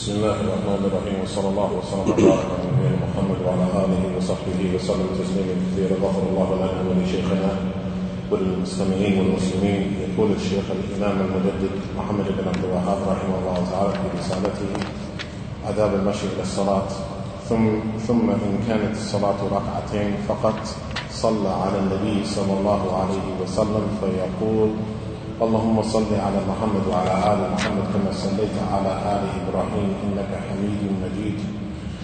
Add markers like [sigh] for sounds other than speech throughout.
بسم الله الرحمن الرحيم وصلى الله وسلم وبارك على نبينا محمد وعلى اله وصحبه وسلم تسليما كثيرا غفر الله لنا ولشيخنا وللمستمعين والمسلمين يقول الشيخ الامام المجدد محمد بن عبد الوهاب رحمه الله تعالى في رسالته آداب المشي إلى الصلاه ثم ثم ان كانت الصلاه ركعتين فقط صلى على النبي صلى الله عليه وسلم فيقول اللهم صل على محمد وعلى آل محمد كما صليت على آل إبراهيم إنك حميد مجيد.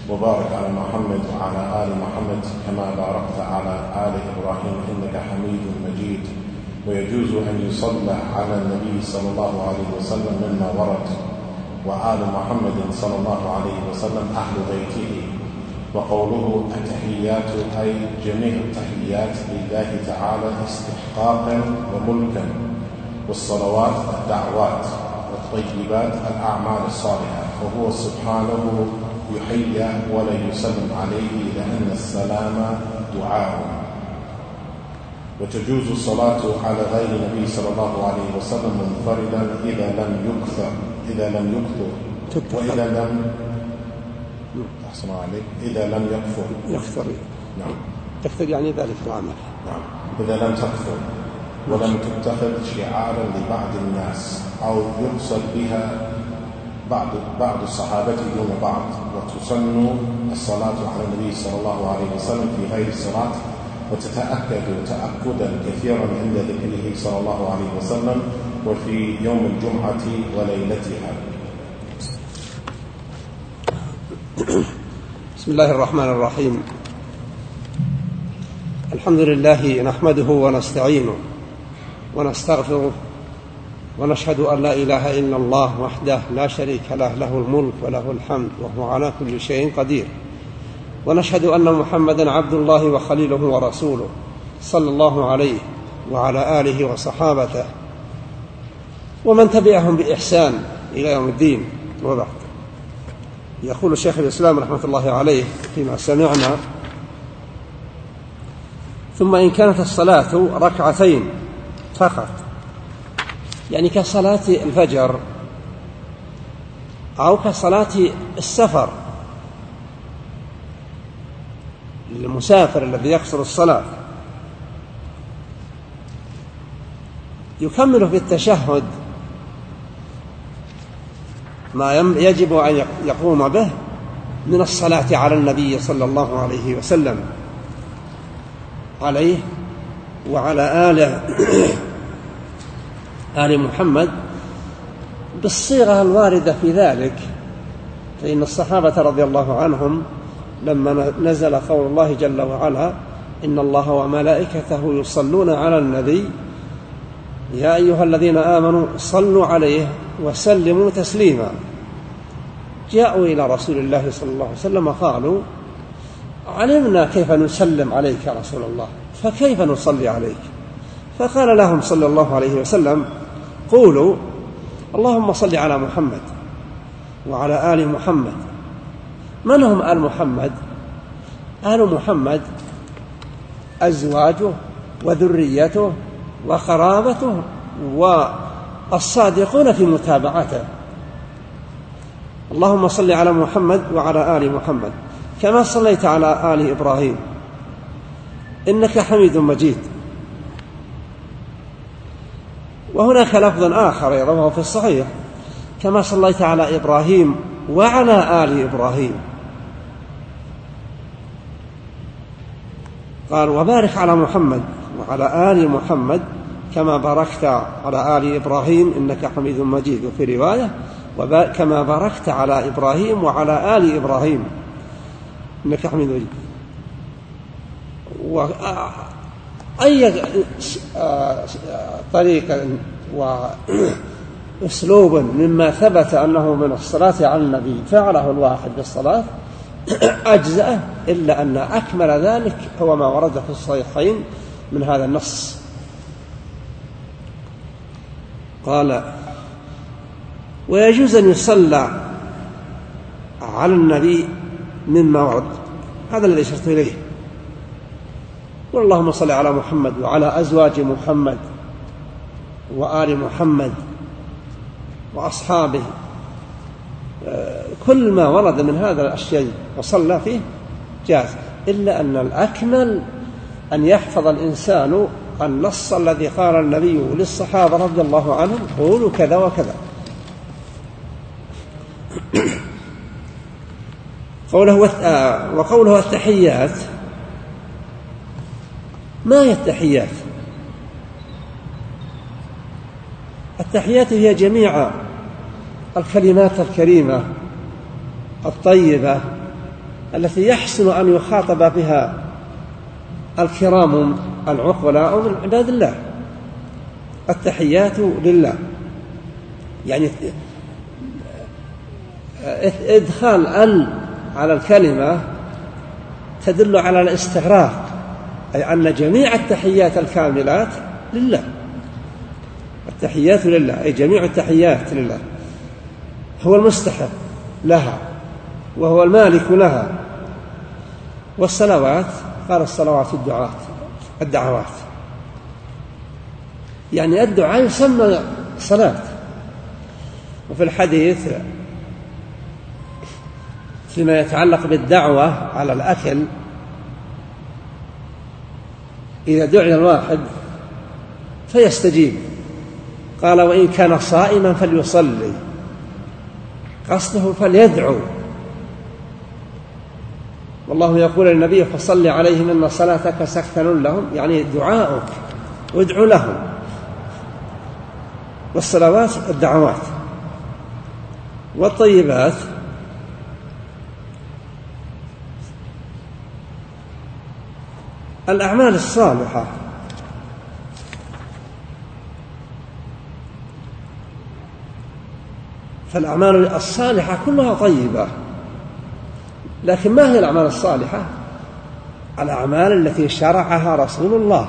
وبارك على محمد وعلى آل محمد كما باركت على آل إبراهيم إنك حميد مجيد. ويجوز أن يصلى على النبي صلى الله عليه وسلم مما ورد. وآل محمد صلى الله عليه وسلم أهل بيته. وقوله التحيات أي جميع التحيات لله تعالى استحقاقا وملكا. والصلوات الدعوات والطيبات الأعمال الصالحة وهو سبحانه يحيى ولا يسلم عليه لأن السلام دعاء. وتجوز الصلاة على غير النبي صلى الله عليه وسلم منفردا إذا لم يكثر إذا لم يكثر وإذا لم أحسن عليك إذا لم يكفر يكثر. نعم. يكثر يعني ذلك العمل. نعم. إذا لم تكفر ولم تتخذ شعارا لبعض الناس أو يقصد بها بعض بعض الصحابة دون بعض وتسن الصلاة على النبي صلى الله عليه وسلم في غير الصلاة وتتأكد تأكدا كثيرا عند ذكره صلى الله عليه وسلم وفي يوم الجمعة وليلتها. بسم الله الرحمن الرحيم. الحمد لله نحمده ونستعينه ونستغفره ونشهد أن لا إله إلا الله وحده لا شريك له له الملك وله الحمد وهو على كل شيء قدير. ونشهد أن محمدا عبد الله وخليله ورسوله صلى الله عليه وعلى آله وصحابته. ومن تبعهم بإحسان إلى يوم الدين. وبعد. يقول شيخ الإسلام رحمة الله عليه فيما سمعنا ثم إن كانت الصلاة ركعتين فقط. يعني كصلاة الفجر أو كصلاة السفر. للمسافر الذي يقصر الصلاة. يكمل في التشهد ما يجب أن يقوم به من الصلاة على النبي صلى الله عليه وسلم. عليه وعلى آله آل محمد بالصيغة الواردة في ذلك فإن الصحابة رضي الله عنهم لما نزل قول الله جل وعلا إن الله وملائكته يصلون على النبي يا أيها الذين آمنوا صلوا عليه وسلموا تسليما. جاءوا إلى رسول الله صلى الله عليه وسلم قالوا علمنا كيف نسلم عليك يا رسول الله فكيف نصلي عليك؟ فقال لهم صلى الله عليه وسلم قولوا اللهم صل على محمد وعلى آل محمد. من هم آل محمد؟ آل محمد أزواجه وذريته وقرابته والصادقون في متابعته. اللهم صل على محمد وعلى آل محمد كما صليت على آل إبراهيم. إنك حميد مجيد. وهناك لفظ آخر أيضا في الصحيح. كما صليت على إبراهيم وعلى آل إبراهيم. قال وبارك على محمد وعلى آل محمد كما باركت على آل إبراهيم إنك حميد مجيد. وفي رواية كما باركت على إبراهيم وعلى آل إبراهيم إنك حميد مجيد. أي طريقة وأسلوب [clears throat] مما ثبت أنه من الصلاة على النبي فعله الواحد بالصلاة [clears throat] أجزأه إلا أن أكمل ذلك هو ما ورد في الصحيحين من هذا النص. قال ويجوز أن يصلى على النبي مما ورد هذا الذي أشرت إليه. واللهم صل على محمد وعلى أزواج محمد وآل محمد وأصحابه. كل ما ورد من هذا الشيء وصلى فيه جاز. إلا أن الأكمل أن يحفظ الإنسان النص الذي قال النبي للصحابة رضي الله عنهم قولوا كذا وكذا. قوله آه، وقوله التحيات ما هي التحيات؟ التحيات هي جميع الكلمات الكريمة الطيبة التي يحسن أن يخاطب بها الكرام العقلاء من عباد الله. التحيات لله. يعني إدخال ال على الكلمة تدل على الاستغراق. أي أن جميع التحيات الكاملات لله. التحيات لله أي جميع التحيات لله. هو المستحق لها وهو المالك لها. والصلوات قال الصلوات الدعاء الدعوات. يعني الدعاء يسمى صلاة. وفي الحديث فيما يتعلق بالدعوة على الأكل إذا دعي الواحد فيستجيب. قال وإن كان صائما فليصلي. قصده فليدعو. والله يقول للنبي فصل عليهم ان صلاتك سكن لهم. يعني دعاؤك ادعو لهم. والصلوات الدعوات. والطيبات الأعمال الصالحة. فالأعمال الصالحة كلها طيبة. لكن ما هي الأعمال الصالحة؟ الأعمال التي شرعها رسول الله.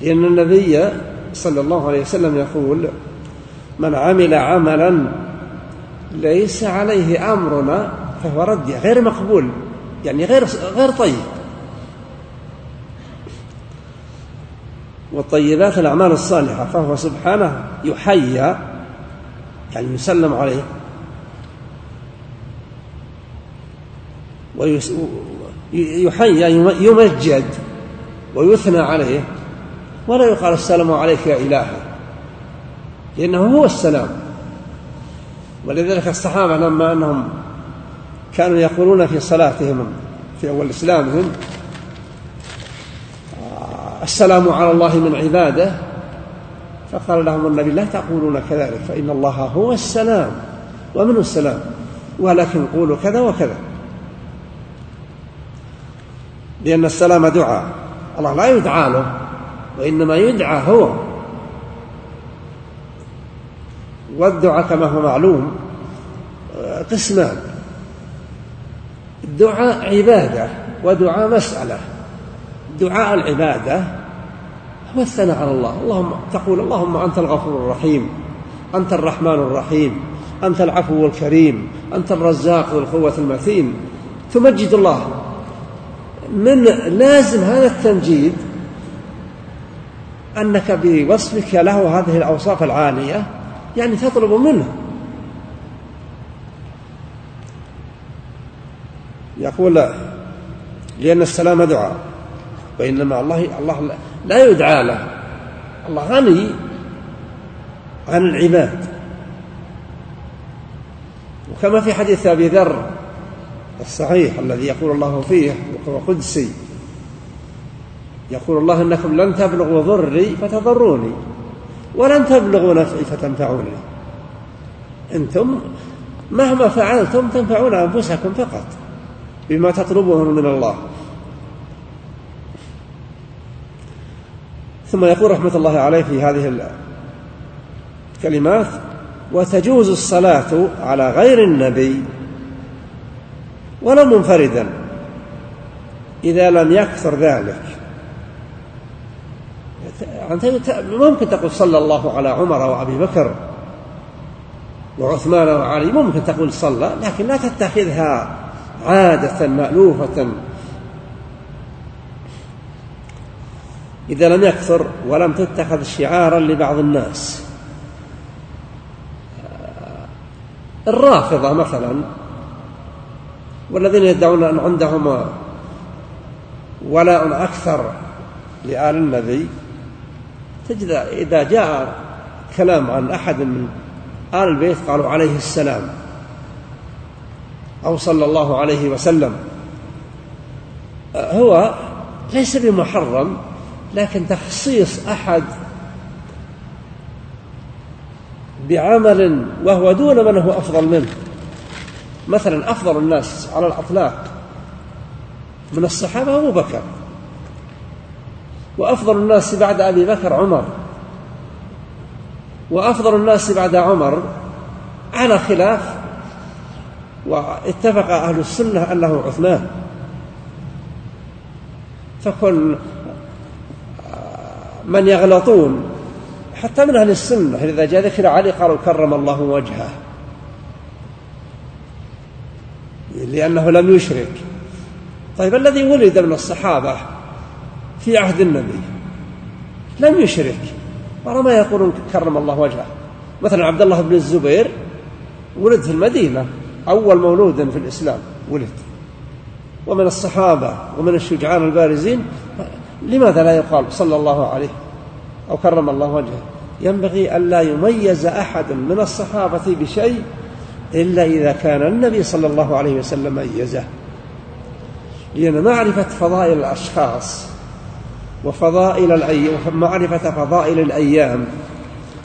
لأن النبي صلى الله عليه وسلم يقول من عمل عملا ليس عليه أمرنا فهو رد. غير مقبول. يعني غير غير طيب. والطيبات الأعمال الصالحة فهو سبحانه يحيى يعني يسلم عليه. ويحيى يمجد ويثنى عليه. ولا يقال السلام عليك يا إلهي لأنه هو السلام. ولذلك الصحابة لما أنهم كانوا يقولون في صلاتهم في أول إسلامهم السلام على الله من عباده فقال لهم النبي لا تقولون كذلك فإن الله هو السلام ومنه السلام ولكن قولوا كذا وكذا. لأن السلام دعاء الله لا يدعى له وإنما يدعى هو. والدعاء كما هو معلوم قسمان الدعاء عبادة ودعاء مسألة. دعاء العبادة هو الثناء على الله. اللهم تقول اللهم أنت الغفور الرحيم أنت الرحمن الرحيم أنت العفو الكريم أنت الرزاق ذو القوة المتين تمجد الله. من لازم هذا التمجيد أنك بوصفك له هذه الأوصاف العالية يعني تطلب منه. يقول لأن السلام دعاء. وإنما الله الله لا يدعى له. الله غني عن العباد. وكما في حديث أبي ذر الصحيح الذي يقول الله فيه وهو قدسي يقول الله إنكم لن تبلغوا ضري فتضروني ولن تبلغوا نفعي فتنفعوني. أنتم مهما فعلتم تنفعون أنفسكم فقط بما تطلبون من الله. ثم يقول رحمة الله عليه في هذه الكلمات وتجوز الصلاة على غير النبي ولو منفردا إذا لم يكثر ذلك. ممكن تقول صلى الله على عمر وأبي بكر وعثمان وعلي ممكن تقول صلى لكن لا تتخذها عادة مألوفة. إذا لم يكثر ولم تتخذ شعارا لبعض الناس. الرافضة مثلا والذين يدعون أن عندهم ولاء أكثر لآل النبي تجد إذا جاء كلام عن أحد من آل البيت قالوا عليه السلام أو صلى الله عليه وسلم هو ليس بمحرم لكن تخصيص أحد بعمل وهو دون من هو أفضل منه. مثلا أفضل الناس على الأطلاق من الصحابة أبو بكر وأفضل الناس بعد أبي بكر عمر وأفضل الناس بعد عمر على خلاف واتفق أهل السنة أنه عثمان. فكن من يغلطون. حتى من أهل السنة إذا جاء ذكر علي قالوا كرم الله وجهه. لأنه لم يشرك. طيب الذي ولد من الصحابة في عهد النبي لم يشرك. ما يقولون كرم الله وجهه. مثلا عبد الله بن الزبير ولد في المدينة. أول مولود في الإسلام ولد. ومن الصحابة ومن الشجعان البارزين لماذا لا يقال صلى الله عليه أو كرم الله وجهه؟ ينبغي ألا يميز أحد من الصحابة بشيء إلا إذا كان النبي صلى الله عليه وسلم ميزه. لأن معرفة فضائل الأشخاص وفضائل الأيام معرفة فضائل الأيام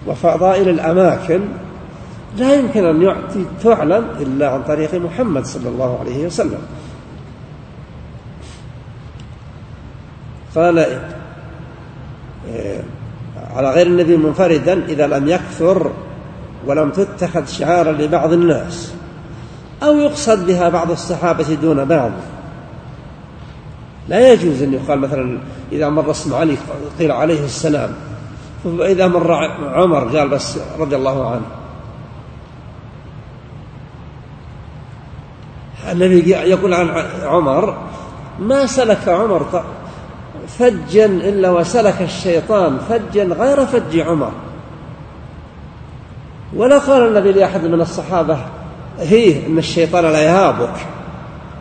وفضائل الأماكن لا يمكن أن يعطي تعلم إلا عن طريق محمد صلى الله عليه وسلم. قال إيه، على غير النبي منفردا إذا لم يكثر ولم تتخذ شعارا لبعض الناس أو يقصد بها بعض الصحابة دون بعض. لا يجوز أن يقال مثلا إذا مر اسم علي قيل عليه السلام وإذا مر عمر قال بس رضي الله عنه. النبي يقول عن عمر ما سلك عمر فجا إلا وسلك الشيطان فجا غير فج عمر. ولا قال النبي لأحد من الصحابة هي إن الشيطان لا يهابك.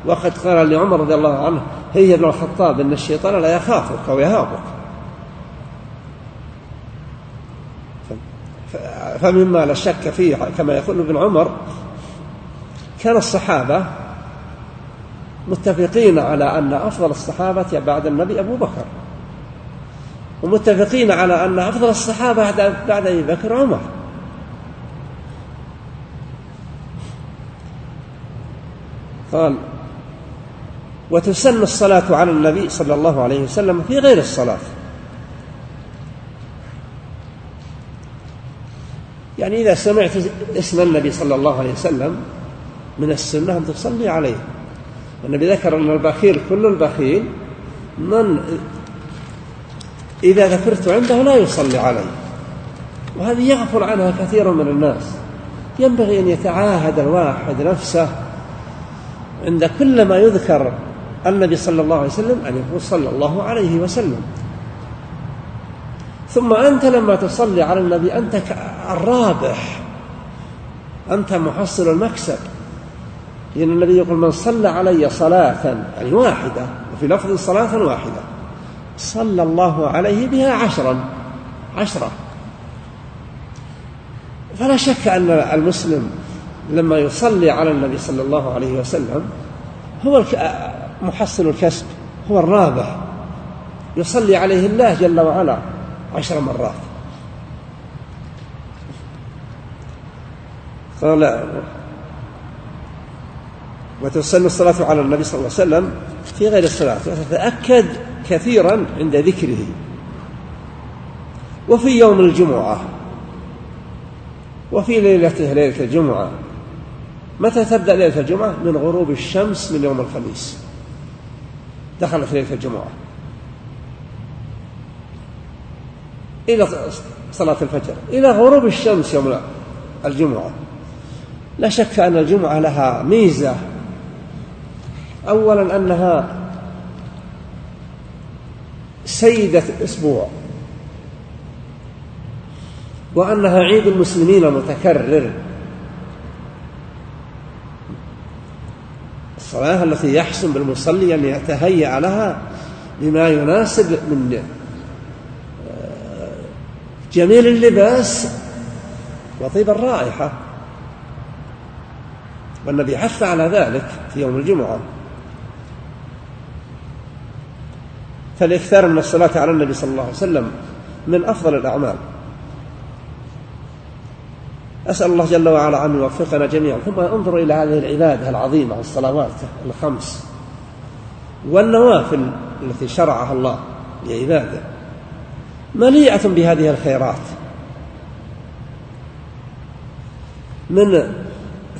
وقد قال لعمر رضي الله عنه هي ابن الخطاب إن الشيطان لا يخافك أو يهابك. فمما لا شك فيه كما يقول ابن عمر كان الصحابة متفقين على أن أفضل الصحابة بعد النبي أبو بكر. ومتفقين على أن أفضل الصحابة بعد أبي بكر عمر قال وتسن الصلاة على النبي صلى الله عليه وسلم في غير الصلاة. يعني إذا سمعت اسم النبي صلى الله عليه وسلم من السنة أن تصلي عليه. النبي ذكر أن البخيل كل البخيل من إذا ذكرت عنده لا يصلي عليه وهذه يغفل عنها كثير من الناس. ينبغي أن يتعاهد الواحد نفسه عند كل ما يذكر النبي صلى الله عليه وسلم أن يقول صلى الله عليه وسلم. ثم أنت لما تصلي على النبي أنت الرابح أنت محصل المكسب. لأن النبي يقول من صلى علي صلاة يعني واحدة وفي لفظ صلاة واحدة صلى الله عليه بها عشرا عشرة. فلا شك أن المسلم لما يصلي على النبي صلى الله عليه وسلم هو محصل الكسب هو الرابح. يصلي عليه الله جل وعلا عشر مرات. قال وتسن الصلاة على النبي صلى الله عليه وسلم في غير الصلاة. وتتأكد كثيرا عند ذكره. وفي يوم الجمعة وفي ليلته ليلة الجمعة. متى تبدأ ليلة الجمعة؟ من غروب الشمس من يوم الخميس. دخلت ليلة الجمعة. إلى صلاة الفجر. إلى غروب الشمس يوم الجمعة. لا شك أن الجمعة لها ميزة. أولا أنها سيدة الأسبوع وأنها عيد المسلمين المتكرر الصلاة التي يحسن بالمصلي أن يتهيأ لها بما يناسب من آه، جميل اللباس وطيب الرائحة. والنبي حث على ذلك في يوم الجمعة. فالإكثار من الصلاة على النبي صلى الله عليه وسلم من أفضل الأعمال. أسأل الله جل وعلا أن يوفقنا جميعا. ثم انظروا إلى هذه العبادة العظيمة الصلوات الخمس والنوافل التي شرعها الله لعباده. مليئة بهذه الخيرات. من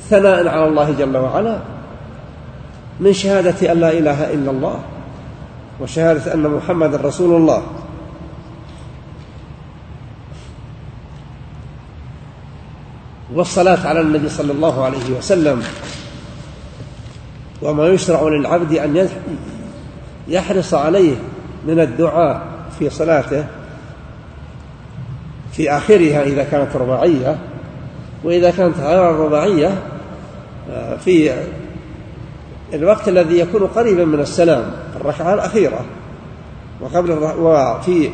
ثناء على الله جل وعلا من شهادة أن لا إله إلا الله وشهادة أن محمد رسول الله. والصلاة على النبي صلى الله عليه وسلم. وما يشرع للعبد أن يحرص عليه من الدعاء في صلاته في آخرها إذا كانت رباعية وإذا كانت غير الرباعية في الوقت الذي يكون قريبا من السلام. الركعة الأخيرة. وقبل وفي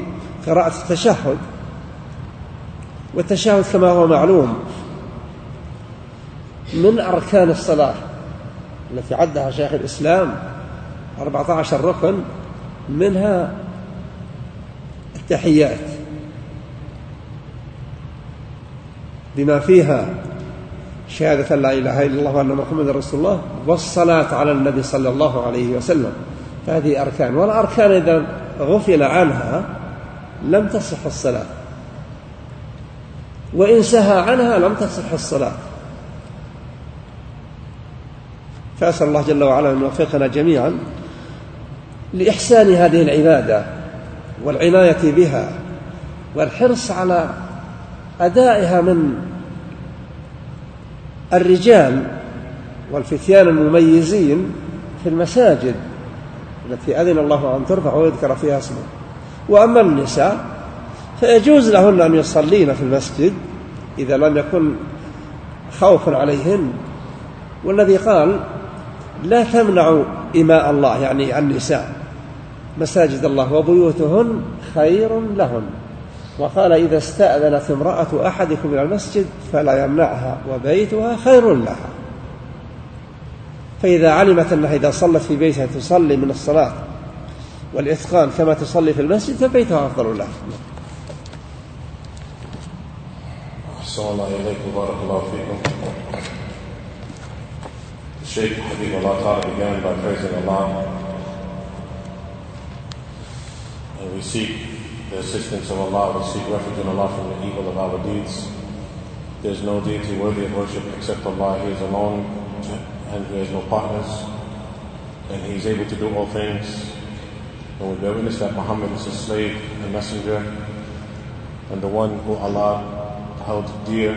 قراءة التشهد. والتشهد كما هو معلوم من أركان الصلاة التي عدها شيخ الإسلام أربعة عشر ركن منها التحيات. بما فيها شهادة لا إله إلا الله وأن محمد رسول الله والصلاة على النبي صلى الله عليه وسلم. فهذه أركان. والأركان إذا غفل عنها لم تصح الصلاة. وإن سهى عنها لم تصح الصلاة. فأسأل الله جل وعلا أن يوفقنا جميعا لإحسان هذه العبادة والعناية بها والحرص على أدائها من الرجال والفتيان المميزين في المساجد. التي أذن الله أن ترفع ويذكر فيها اسمه. وأما النساء فيجوز لهن أن يصلين في المسجد إذا لم يكن خوف عليهن. والذي قال لا تمنعوا إماء الله يعني النساء مساجد الله وبيوتهن خير لهن. وقال إذا استأذنت امرأة أحدكم إلى المسجد فلا يمنعها وبيتها خير لها. فإذا علمت أنها إذا صلت في بيتها تصلي من الصلاة والإتقان كما تصلي في المسجد فبيتها أفضل لها أحسن الله إليكم بارك الله فيكم Sheikh Habibullah Ta'ala began by praising Allah and we seek the assistance of Allah, we seek refuge in Allah from the evil of our deeds. There's no deity worthy of worship except Allah. He is alone and He has no partners and He is able to do all things. And we bear witness that Muhammad is His slave and messenger and the one who Allah held dear.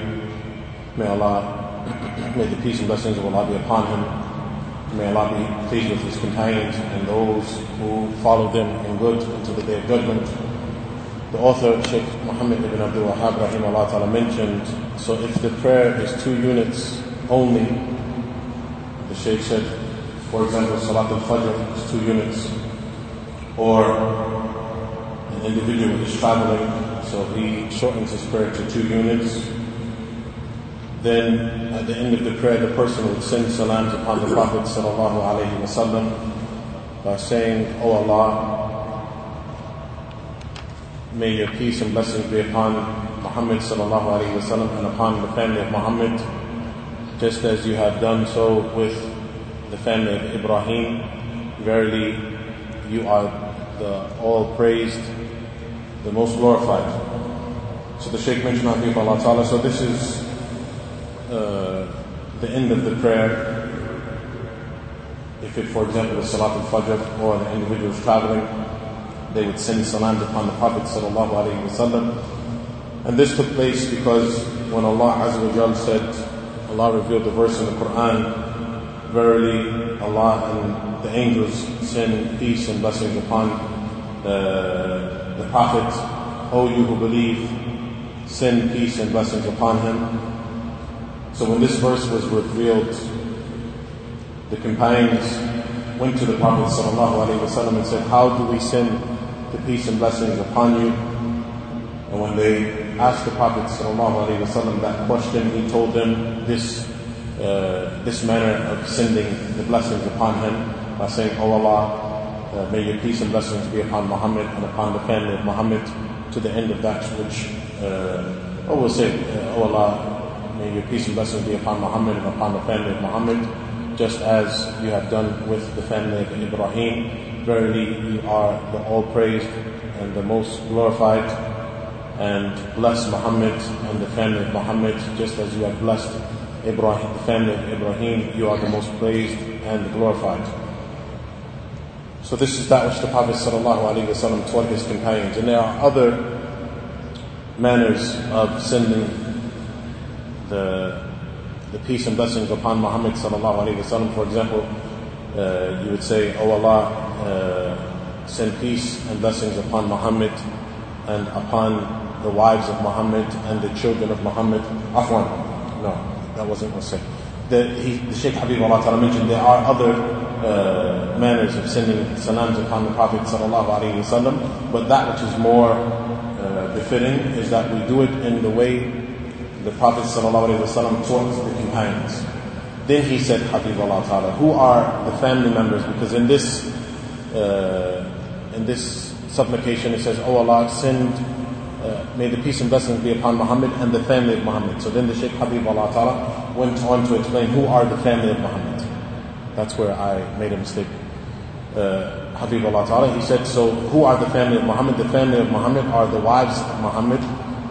May Allah [clears throat] May the peace and blessings of Allah be upon him. May Allah be pleased with his companions and those who follow them in good until the day of judgment. The author, Sheikh Muhammad ibn Abdul Wahab, rahimahullah ta'ala, mentioned, so if the prayer is two units only, the Sheikh said, for example, Salat al-Fajr is two units, or an individual is traveling, so he shortens his prayer to two units, then at the end of the prayer, the person would send salams upon the Prophet sallallahu alaihi wasallam by saying, "O oh Allah, may your peace and blessings be upon Muhammad sallallahu alaihi wasallam and upon the family of Muhammad, just as you have done so with the family of Ibrahim. Verily, you are the all praised, the most glorified." So the Shaykh mentioned, Allah Ta'ala, so this is uh, the end of the prayer, if it, for example, is Salat al-Fajr or the individual is traveling, they would send salams upon the Prophet sallallahu alaihi wasallam. And this took place because when Allah Azza wa Jal said, Allah revealed the verse in the Quran, verily Allah and the angels send peace and blessings upon the, the Prophet. O you who believe, send peace and blessings upon him. So when this verse was revealed, the companions went to the Prophet ﷺ and said, How do we send the peace and blessings upon you? And when they asked the Prophet ﷺ that question, he told them this, uh, this manner of sending the blessings upon him by saying, Oh Allah, uh, may your peace and blessings be upon Muhammad and upon the family of Muhammad to the end of that which, uh, or we'll say, uh, Oh Allah, may your peace and blessings be upon Muhammad and upon the family of Muhammad, just as you have done with the family of Ibrahim. Verily, you are the all praised and the most glorified and bless Muhammad and the family of Muhammad just as you have blessed Ibrahim, the family of Ibrahim, you are the most praised and glorified. So this is that which the Prophet ﷺ taught his companions. And there are other manners of sending the, the peace and blessings upon Muhammad ﷺ. For example, uh, you would say, Oh Allah, uh, send peace and blessings upon Muhammad and upon the wives of Muhammad and the children of Muhammad. Afwan. No, that wasn't what I said. The, he, the Shaykh Habib Allah mentioned there are other uh, manners of sending salams upon the Prophet wasallam, but that which is more uh, befitting is that we do it in the way the Prophet wasallam taught the companions. Then he said, Habib Allah Ta'ala, who are the family members? Because in this, uh, in this supplication it says, Oh Allah, send may the peace and blessings be upon Muhammad and the family of Muhammad. So then the Shaykh Habib Allah Ta'ala went on to explain who are the family of Muhammad. That's where I made a mistake. Uh, Habib Allah Ta'ala, he said, so who are the family of Muhammad? The family of Muhammad are the wives of Muhammad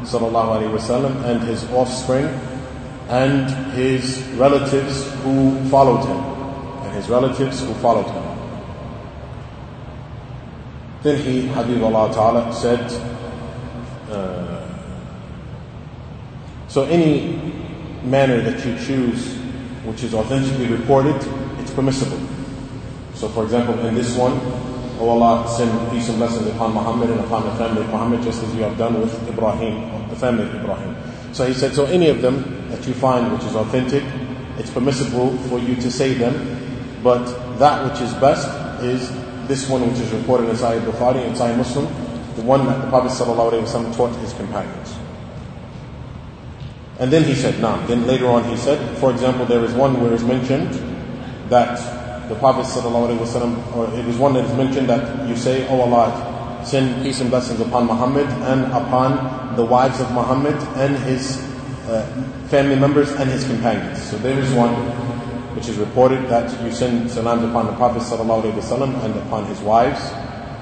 sallallahu alaihi wasallam and his offspring and his relatives who followed him and his relatives who followed him. Then he, Habib Allah Ta'ala, said, uh, so any manner that you choose which is authentically reported, it's permissible. So for example, in this one, O Allah, send peace and blessings upon Muhammad and upon the family of Muhammad, just as you have done with Ibrahim, the family of Ibrahim. So he said, so any of them that you find which is authentic, it's permissible for you to say them, but that which is best is this one which is reported in Sahih Bukhari and Sahih Muslim, one that the Prophet ﷺ taught his companions. And then he said, now, then later on he said, for example, there is one where it's mentioned that the Prophet ﷺ, or it is one that is mentioned that you say, Oh Allah, send peace and blessings upon Muhammad and upon the wives of Muhammad and his uh, family members and his companions. So there is one which is reported that you send salams upon the Prophet ﷺ and upon his wives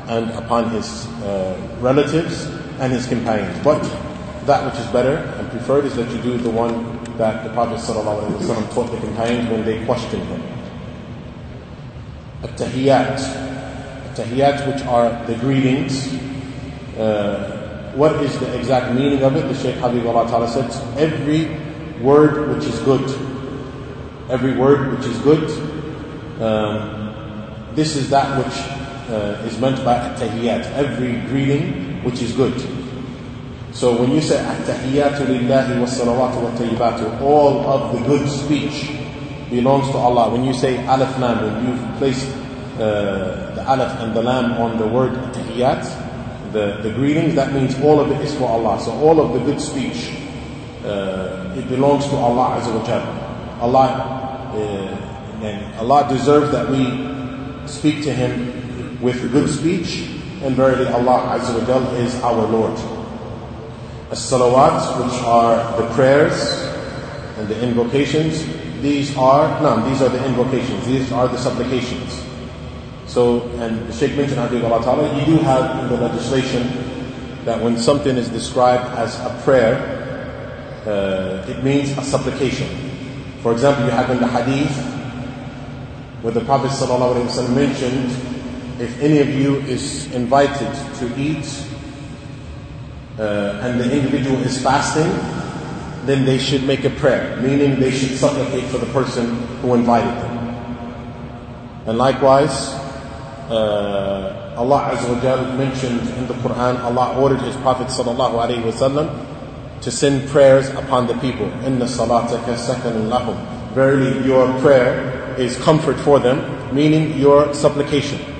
and upon his uh, relatives and his companions. But that which is better and preferred is that you do the one that the Prophet ﷺ taught the companions when they questioned him. At-tahiyyat. At-tahiyyat which are the greetings. Uh, what is the exact meaning of it? The Shaykh Habib Allah Ta'ala said, every word which is good. Every word which is good. Um, this is that which uh, is meant by at-tahiyyat, every greeting which is good. So when you say at-tahiyyatu lillahi wa salawatu wa tayyibatu, all of the good speech belongs to Allah. When you say alif lam, when you place uh, the alif and the lam on the word tahiyyat, the, the greetings, that means all of it is for Allah. So all of the good speech, uh, it belongs to Allah Azza wa uh, and Allah deserves that we speak to Him with good speech, and verily Allah Azza wa Jal is our Lord. As-salawat, which are the prayers and the invocations, these are, no, these are the invocations, these are the supplications. So, and Shaykh mentioned, Allah Ta'ala, you do have in the legislation that when something is described as a prayer, uh, it means a supplication. For example, you have in the hadith where the Prophet ﷺ mentioned if any of you is invited to eat uh, and the individual is fasting, then they should make a prayer, meaning they should supplicate for the person who invited them. And likewise, uh, Allah Azza mentioned in the Quran, Allah ordered His Prophet sallallahu alaihi wasallam to send prayers upon the people. Inna salataka sakanun lahum. Verily, your prayer is comfort for them, meaning your supplication.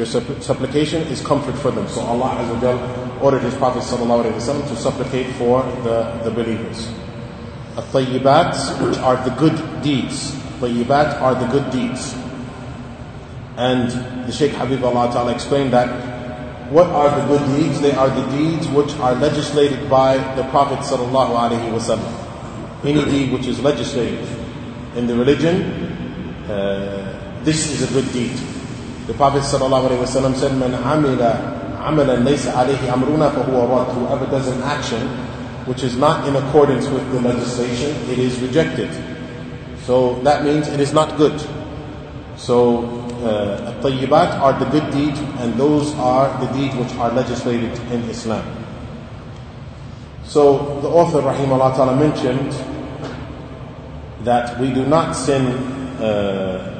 Your supplication is comfort for them. So Allah Azza ordered His Prophet ﷺ to supplicate for the, the believers. At-tayyibat, which are the good deeds. Tayyibat are the good deeds. And the Shaykh Habib Allah Ta'ala explained that what are the good deeds? They are the deeds which are legislated by the Prophet Sallallahu Alaihi Wasallam. Any deed which is legislated in the religion, uh, this is a good deed. The Prophet ﷺ said, "Man amila amalan alayhi amruna fahuwa rad." Whoever does an action which is not in accordance with the legislation, it is rejected. So that means it is not good. So uh, tayyibat are the good deeds, and those are the deeds which are legislated in Islam. So the author, rahimahullah ta'ala, mentioned that we do not sin uh,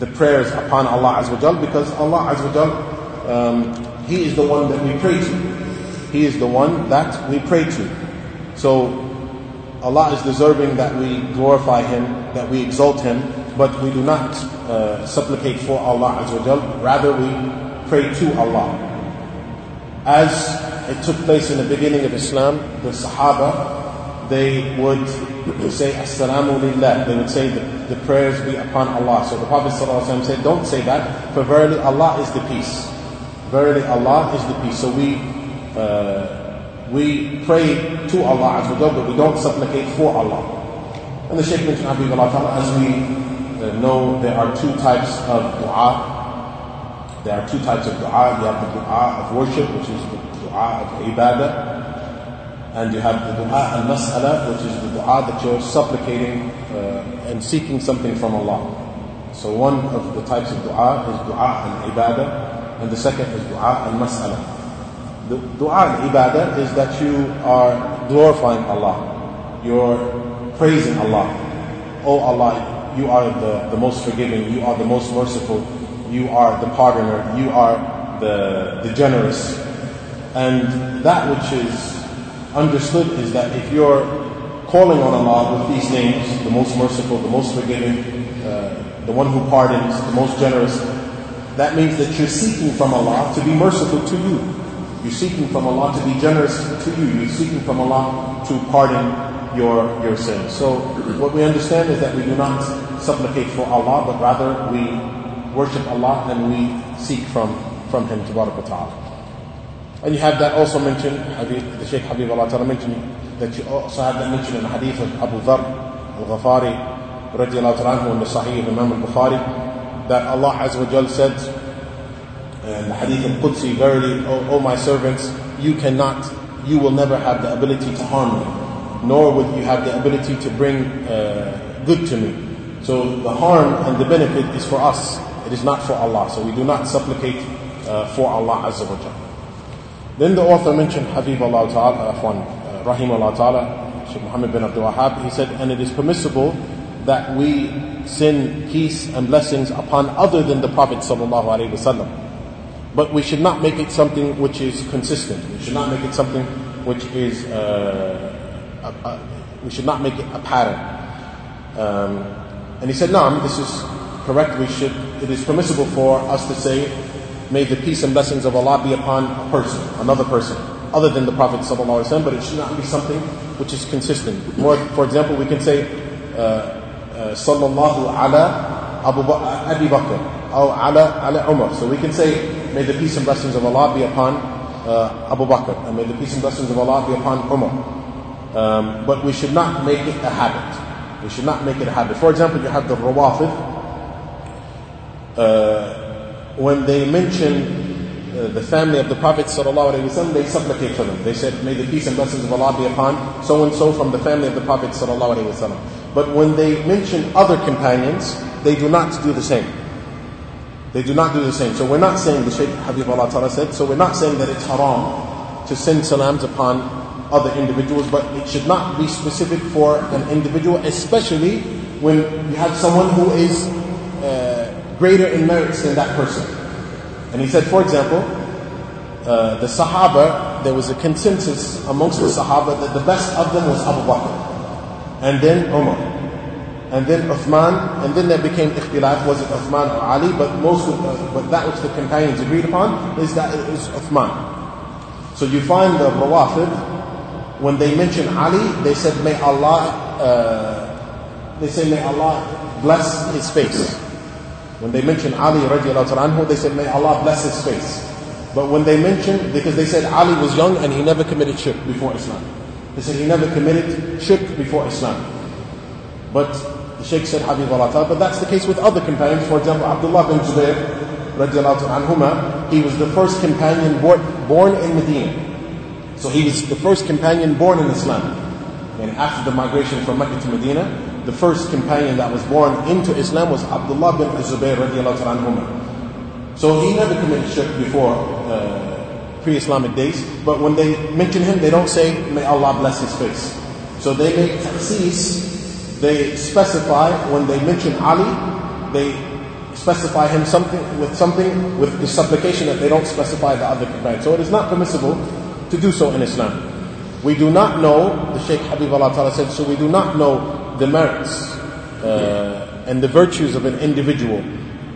the prayers upon Allah Azza wa because Allah Azza wa um, He is the one that we pray to. He is the one that we pray to. So Allah is deserving that we glorify Him, that we exalt Him, but we do not uh, supplicate for Allah Azza wa Rather, we pray to Allah. As it took place in the beginning of Islam, the Sahaba, they would say Assalamu Lillah. They would say the, the prayers be upon Allah. So the Prophet ﷺ said, Don't say that, for verily Allah is the peace. Verily Allah is the peace. So we uh, we pray to Allah as we go, but we don't supplicate for Allah. And the Shaykh mentioned Allah Ta'ala, as we uh, know, there are two types of dua. There are two types of dua. You have the dua of worship, which is the dua of ibadah. And you have the dua al-mas'ala, which is the dua that you're supplicating uh, and seeking something from Allah. So one of the types of dua is dua al-ibadah, and the second is dua al-mas'ala. The dua al-ibadah is that you are glorifying Allah. You're praising Allah. Oh Allah, you are the, the most forgiving, you are the most merciful, you are the pardoner, you are the, the generous. And that which is understood is that if you're calling on Allah with these names, the most merciful, the most forgiving, uh, the one who pardons, the most generous, that means that you're seeking from Allah to be merciful to you. You're seeking from Allah to be generous to you. You're seeking from Allah to pardon your, your sins. So what we understand is that we do not supplicate for Allah, but rather we worship Allah and we seek from, from Him, Ta'ala. And you have that also mentioned, the Shaykh Habib Allah Ta'ala mentioned that you also have that mentioned in the hadith of Abu Dhar al-Ghafari radiallahu ta'ala in the Sahih of Imam al-Bukhari that Allah Azza wa Jal said in the hadith of Qudsi, verily, O, o my servants, you cannot, you will never have the ability to harm me, nor will you have the ability to bring uh, good to me. So the harm and the benefit is for us. It is not for Allah. So we do not supplicate uh, for Allah Azza wa Jalla. Then the author mentioned Habib Allah Ta'ala, uh, Rahim Allah Ta'ala, Sheikh Muhammad bin Abdul Wahab. He said, and it is permissible that we send peace and blessings upon other than the Prophet Sallallahu Alaihi Wasallam. But we should not make it something which is consistent. We should not make it something which is, uh, a, a, we should not make it a pattern. Um, and he said, no, this is correct. We should, it is permissible for us to say, May the peace and blessings of Allah be upon a person, another person, other than the Prophet ﷺ, but it should not be something which is consistent. More, for example, we can say, uh, uh, Sallallahu ala Abu Bakr, or ala, ala Umar. So we can say, may the peace and blessings of Allah be upon uh, Abu Bakr, and may the peace and blessings of Allah be upon Umar. Um, but we should not make it a habit. We should not make it a habit. For example, you have the Rawafid. Uh, when they mention uh, the family of the Prophet ﷺ, they supplicate for them. They said, May the peace and blessings of Allah be upon so and so from the family of the Prophet. ﷺ. But when they mention other companions, they do not do the same. They do not do the same. So we're not saying, the Shaykh Habib Allah Ta'ala said, so we're not saying that it's haram to send salams upon other individuals, but it should not be specific for an individual, especially when you have someone who is greater in merits than that person. And he said, for example, uh, the Sahaba, there was a consensus amongst the Sahaba that the best of them was Abu Bakr, and then Umar. and then Uthman, and then there became ikhtilaf, was it Uthman or Ali, but most of the, but that which the companions agreed upon is that it was Uthman. So you find the Rawafid, when they mention Ali, they said, may Allah, uh, they say, may Allah bless his face. When they mention Ali anhu, they said, may Allah bless his face. But when they mention, because they said Ali was young and he never committed shirk before Islam. They said he never committed shirk before Islam. But the Sheikh said Habib Allah but that's the case with other companions. For example, Abdullah bin Zubair, radiallahu he was the first companion born, born in Medina. So he was the first companion born in Islam. And after the migration from Mecca to Medina, the first companion that was born into Islam was Abdullah bin Zubair radiallahu anhuma. So he never committed shirk before uh, pre-Islamic days. But when they mention him, they don't say, may Allah bless his face. So they make taxis they specify, when they mention Ali, they specify him something with something with the supplication that they don't specify the other companions. So it is not permissible to do so in Islam. We do not know, the Shaykh Habib Allah Ta'ala said, so we do not know the merits uh, and the virtues of an individual,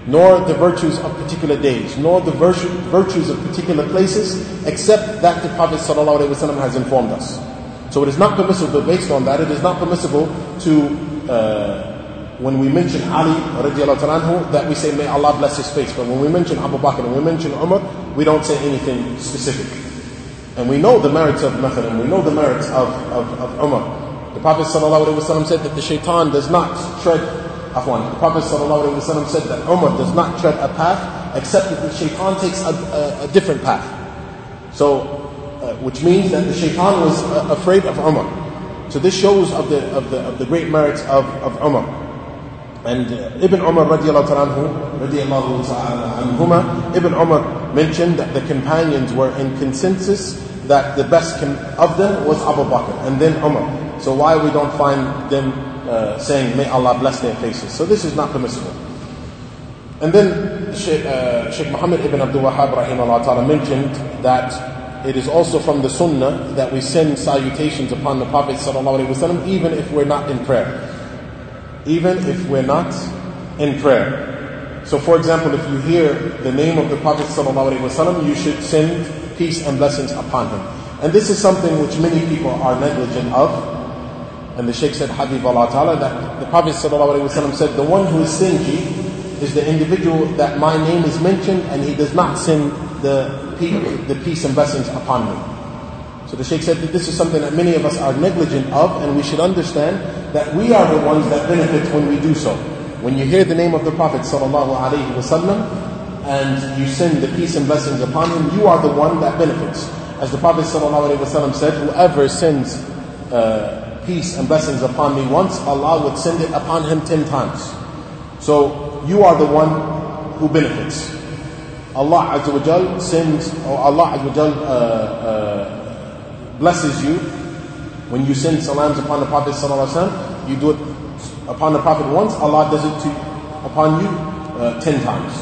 nor the virtues of particular days, nor the virtue, virtues of particular places, except that the Prophet ﷺ has informed us. So it is not permissible, based on that, it is not permissible to, uh, when we mention Ali anhu, that we say, may Allah bless his face. But when we mention Abu Bakr and we mention Umar, we don't say anything specific. And we know the merits of Mathalan, we know the merits of, of, of Umar. The Prophet ﷺ said that the shaitan does not tread Afwan. The Prophet ﷺ said that Umar does not tread a path except that the shaitan takes a, a, a different path. So uh, which means that the shaitan was uh, afraid of Umar. So this shows of the, of the, of the great merits of, of Umar. And uh, Ibn Umar radiallahu anhu, radiallahu anhuma, Ibn Umar mentioned that the companions were in consensus that the best of them was Abu Bakr and then Umar. So why we don't find them uh, saying, may Allah bless their faces. So this is not permissible. And then Sheikh, uh, Sheikh Muhammad ibn Abdul Wahhab rahimahullah mentioned that it is also from the sunnah that we send salutations upon the Prophet ﷺ even if we're not in prayer. Even if we're not in prayer. So for example, if you hear the name of the Prophet ﷺ, you should send peace and blessings upon him. And this is something which many people are negligent of. And the Shaykh said, Habib Allah Ta'ala, that the Prophet ﷺ said, the one who is stingy is the individual that my name is mentioned and he does not send the the peace and blessings upon me. So the Shaykh said that this is something that many of us are negligent of, and we should understand that we are the ones that benefit when we do so. When you hear the name of the Prophet wasallam and you send the peace and blessings upon him, you are the one that benefits. As the Prophet wasallam said, whoever sends uh, peace and blessings upon me once, Allah would send it upon him ten times. So you are the one who benefits. Allah Azza wa Jal sends, or Allah Azza wa Jal uh, uh, blesses you when you send salams upon the Prophet Sallallahu you do it upon the Prophet once, Allah does it to, upon you uh, ten times.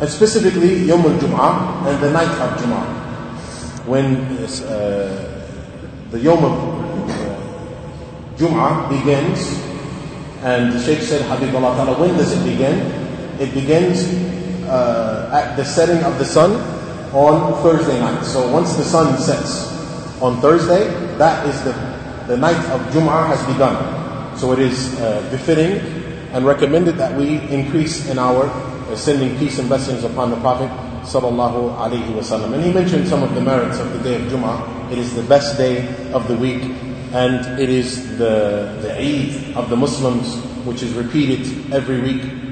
And specifically, Yom al-Jum'ah and the night of Jum'ah. When uh, the Yom of Jum'ah begins, and the Shaykh said, Habib Allah Ta'ala, when does it begin? It begins uh, at the setting of the sun on Thursday night. So once the sun sets on Thursday, that is the, the night of Jum'ah has begun. So it is uh, befitting and recommended that we increase in our uh, sending peace and blessings upon the Prophet sallallahu alaihi wasallam. And he mentioned some of the merits of the day of Jum'ah. It is the best day of the week, and it is the the Eid of the Muslims, which is repeated every week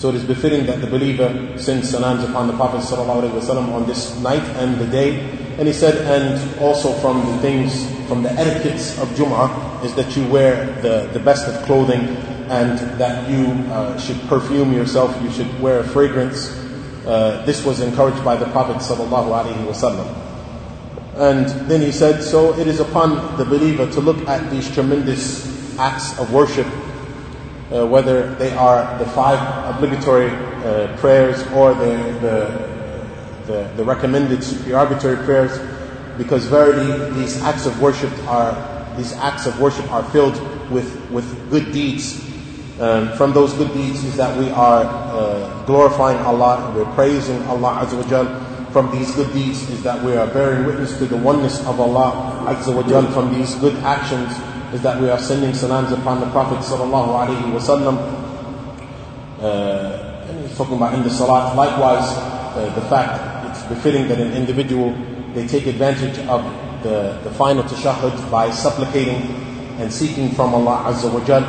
so it is befitting that the believer sends salams upon the Prophet ﷺ on this night and the day. And he said, and also from the things, from the etiquettes of Jum'ah, is that you wear the, the best of clothing and that you uh, should perfume yourself, you should wear a fragrance. Uh, this was encouraged by the Prophet ﷺ. And then he said, so it is upon the believer to look at these tremendous acts of worship uh, whether they are the five obligatory uh, prayers or the, the, the, the, recommended supererogatory prayers, because verily these acts of worship are these acts of worship are filled with, with good deeds. Um, from those good deeds is that we are uh, glorifying Allah, we're praising Allah Azza wa Jal. From these good deeds is that we are bearing witness to the oneness of Allah Azza wa Jal. From these good actions is that we are sending salams upon the Prophet sallallahu alaihi wasallam. Uh, he's talking about in the salat. Likewise, uh, the fact it's befitting that an individual they take advantage of the, the final tashahhud by supplicating and seeking from Allah Azza wa Jal.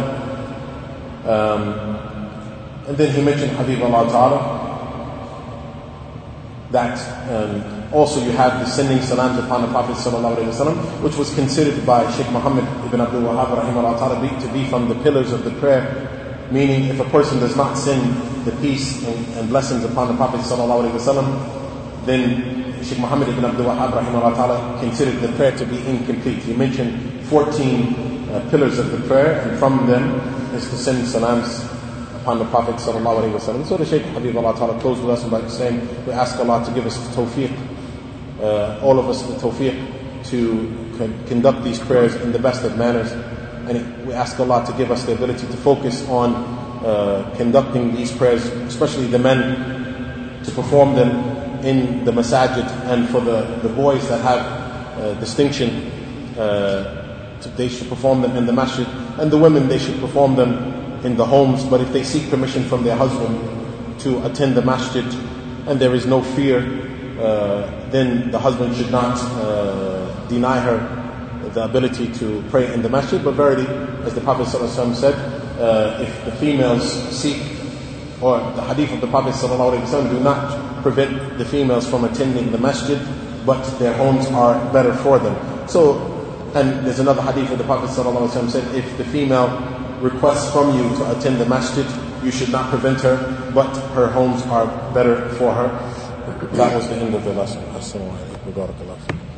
Um, and then he mentioned Habib Allah Ta'ala that um, also you have the sending salams upon the Prophet which was considered by Sheikh Muhammad ibn Abdul ta'ala, to be from the pillars of the prayer. Meaning, if a person does not send the peace and, and blessings upon the Prophet then Sheikh Muhammad ibn Abdul ta'ala, considered the prayer to be incomplete. He mentioned 14 uh, pillars of the prayer, and from them is to send salams upon the Prophet sallallahu alaihi wasallam. So the Shaykh Habib Allah Ta'ala closed with us by saying, we ask Allah to give us the tawfiq, uh, all of us the tawfiq to con- conduct these prayers in the best of manners. And we ask Allah to give us the ability to focus on uh, conducting these prayers, especially the men, to perform them in the masajid, and for the, the boys that have uh, distinction, uh, they should perform them in the masjid, and the women, they should perform them in the homes, but if they seek permission from their husband to attend the masjid and there is no fear, uh, then the husband should not uh, deny her the ability to pray in the masjid. But verily, as the Prophet ﷺ said, uh, if the females seek, or the hadith of the Prophet ﷺ do not prevent the females from attending the masjid, but their homes are better for them. So, and there's another hadith of the Prophet ﷺ said, if the female requests from you to attend the masjid, you should not prevent her, but her homes are better for her. That was the end of the lesson. Assalamu alaikum.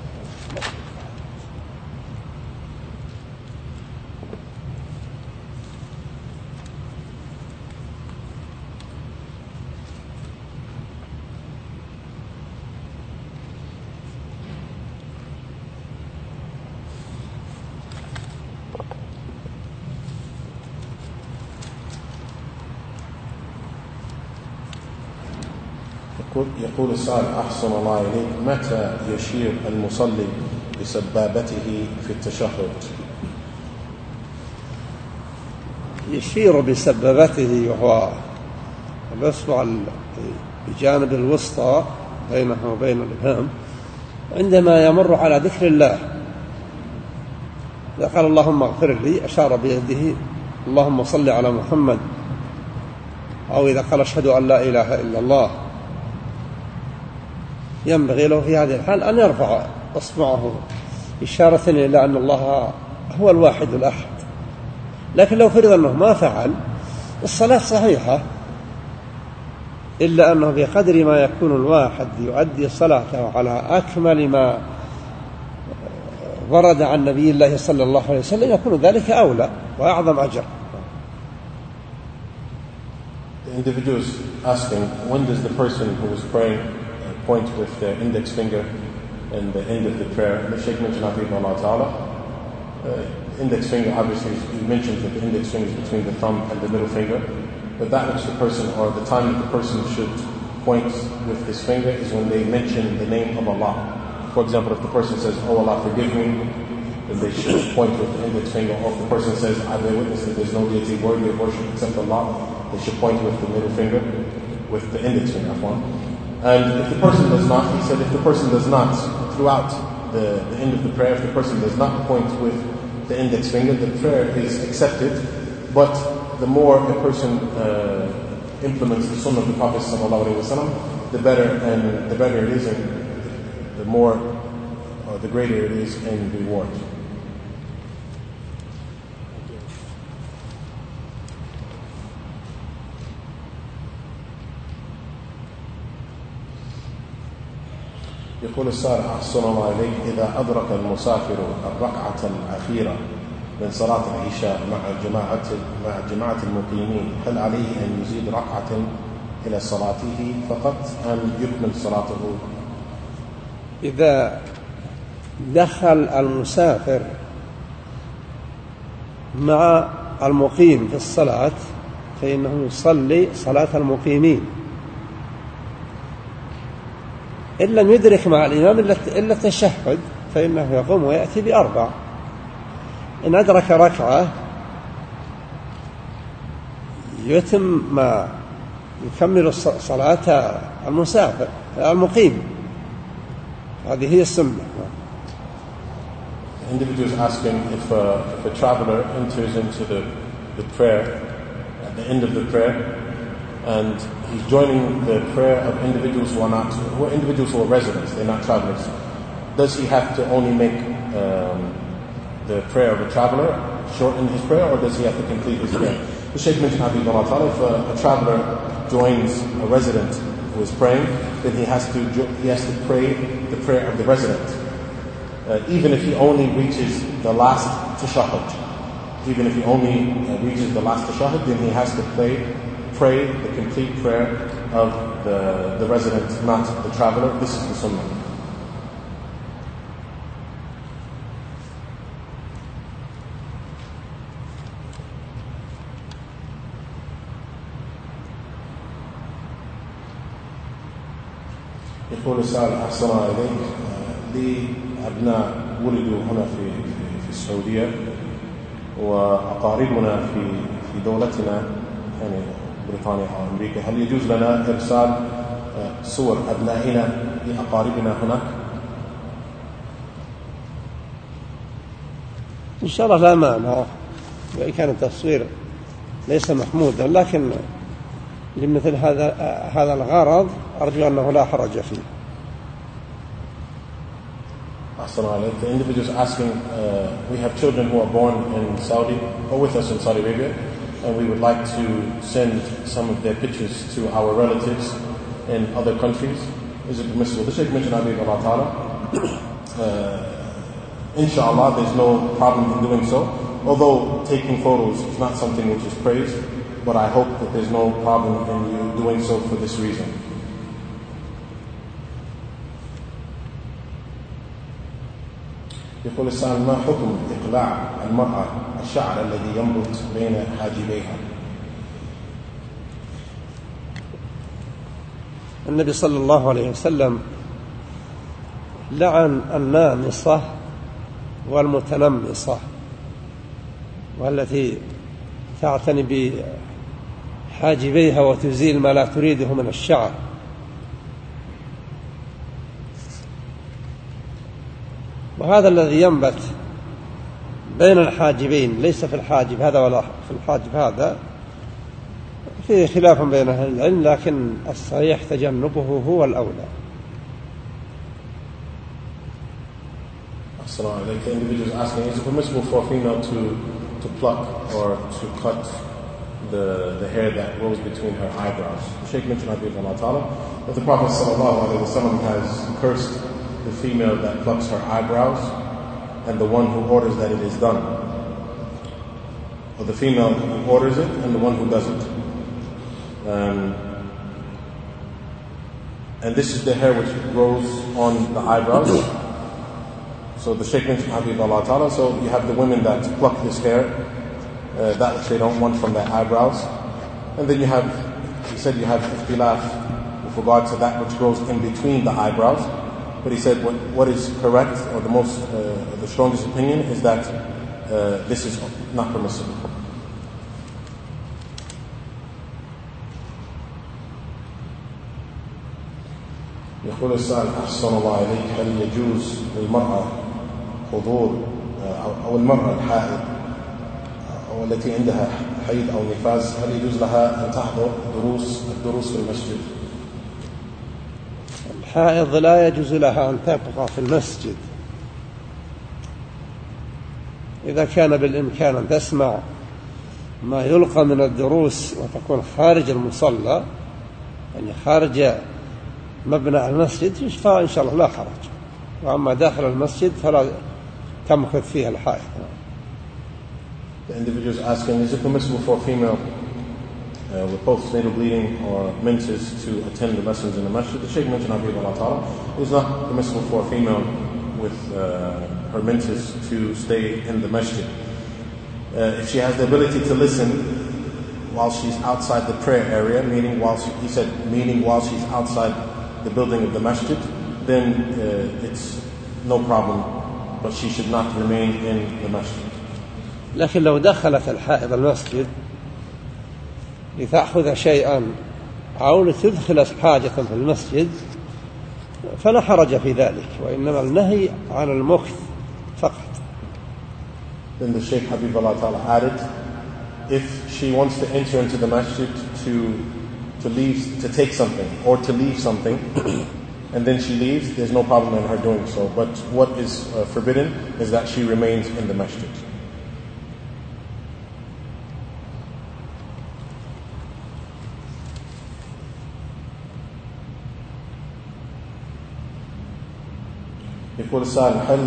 السائل أحسن الله إليك. متى يشير المصلي بسبابته في التشهد؟ يشير بسبابته وهو الإصبع بجانب الوسطى بينه وبين الإبهام عندما يمر على ذكر الله. إذا قال اللهم اغفر لي أشار بيده اللهم صل على محمد. أو إذا قال أشهد أن لا إله إلا الله. ينبغي له في هذه الحال أن يرفع إصبعه إشارة إلى أن الله هو الواحد الأحد. لكن لو فرض أنه ما فعل الصلاة صحيحة إلا أنه بقدر ما يكون الواحد يؤدي صلاته على أكمل ما ورد عن نبي الله صلى الله عليه وسلم يكون ذلك أولى وأعظم أجر. The individual is asking, when does the person who is praying point with their index finger in the end of the prayer. The Shaykh mentioned, Allah Ta'ala, uh, index finger, obviously, he mentions that the index finger is between the thumb and the middle finger. But that which the person, or the time that the person should point with his finger is when they mention the name of Allah. For example, if the person says, Oh Allah, forgive me, then they should point with the index finger. Or if the person says, I bear witness that there's no deity worthy of worship except Allah, they should point with the middle finger, with the index finger. And if the person does not, he said, if the person does not, throughout the, the end of the prayer, if the person does not point with the index finger, the prayer is accepted. But the more a person uh, implements the sunnah of the Prophet wasallam, the better and the better it is, and the more or the greater it is in reward. يقول السائل أحسن الله إليك إذا أدرك المسافر الركعة الأخيرة من صلاة العشاء مع جماعة مع جماعة المقيمين هل عليه أن يزيد ركعة إلى صلاته فقط أم يكمل صلاته؟ إذا دخل المسافر مع المقيم في الصلاة فإنه يصلي صلاة المقيمين إن لم يدرك مع الإمام إلا التشهد فإنه يقوم ويأتي بأربع. إن أدرك ركعة يتم ما يكمل صلاة المسافر المقيم. هذه هي السنة. Individual is asking if a, if a traveler enters into the, the prayer at the end of the prayer and he's joining the prayer of individuals who are not who are individuals who are residents, they're not travelers. Does he have to only make um, the prayer of a traveler shorten his prayer or does he have to complete his prayer? The Shaykh mentioned Habib if a, a traveler joins a resident who is praying, then he has to he has to pray the prayer of the resident uh, even if he only reaches the last tashahhud. Even if he only uh, reaches the last tashahhud, then he has to pray, pray the complete prayer of the, the resident, not the traveler. This is the sunnah. يقول السائل أحسن إليك أبناء ولدوا هنا في في السعودية وأقاربنا في في دولتنا يعني بريطانيا أو أمريكا هل يجوز لنا إرسال آه، صور أبنائنا لأقاربنا هناك؟ إن شاء الله لا مانع. وإن كان التصوير ليس محمودا لكن لمثل هذا هذا الغرض أرجو أنه لا حرج فيه. The individual is asking, uh, we have children who are born in Saudi or with us in Saudi Arabia, and we would like to send some of their pictures to our relatives in other countries. Is it permissible? The Shaykh mentioned Abi Allah Ta'ala. Uh, inshallah, there's no problem in doing so. Although taking photos is not something which is praised, but I hope that there's no problem in you doing so for this reason. يقول السائل ما حكم إقلاع المرأة الشعر الذي ينبت بين حاجبيها؟ النبي صلى الله عليه وسلم لعن النامصة والمتنمصة والتي تعتني بحاجبيها وتزيل ما لا تريده من الشعر. وهذا الذي ينبت بين الحاجبين ليس في الحاجب هذا ولا في الحاجب هذا فيه خلاف بين أهل العلم لكن الصحيح تجنبه هو الأولى Assalamu alaikum. The individual is asking, is it permissible for a female to, to pluck or to cut the, the hair that grows between her eyebrows? The Shaykh mentioned Allah Ta'ala that the Prophet Sallallahu Alaihi Wasallam has cursed the female that plucks her eyebrows and the one who orders that it is done. Or the female who orders it and the one who doesn't. Um, and this is the hair which grows on the eyebrows. So the Shaykh mentioned Habib Allah Ta'ala. So you have the women that pluck this hair, uh, that which they don't want from their eyebrows. And then you have, he said you have ikhtilaf with regard to that which grows in between the eyebrows. But he said what, what is correct or the most, uh, the strongest opinion is that uh, this is not permissible. يقول السائل أحسن الله إليك هل يجوز للمرأة حضور أو المرأة الحائض أو التي عندها حيض أو نفاس هل يجوز لها أن تحضر دروس الدروس في المسجد؟ الحائض لا يجوز لها أن تبقى في المسجد. إذا كان بالإمكان أن تسمع ما يلقى من الدروس وتكون خارج المصلى يعني خارج مبنى المسجد فإن شاء الله لا حرج. وأما داخل المسجد فلا تمكث فيها الحائض. The individual is asking, is it permissible for a female uh, with both natal bleeding or menses to attend the lessons in the masjid. The Shaykh mentioned Habib Allah Ta'ala, it is not permissible for a female with uh, her menses to stay in the masjid. uh, if she has the ability to listen while she's outside the prayer area, meaning while she, he said, meaning while she's outside the building of the masjid, then uh, it's no problem, but she should not remain in the masjid. لكن لو دخلت الحائض المسجد لتأخذ شيئا أو لتدخل حاجة في المسجد فلا حرج في ذلك وإنما النهي عن المكث فقط Then the Shaykh Habibullah Ta'ala added, if she wants to enter into the masjid to, to leave, to take something or to leave something, [coughs] and then she leaves, there's no problem in her doing so. But what is uh, forbidden is that she remains in the masjid. يقول السائل هل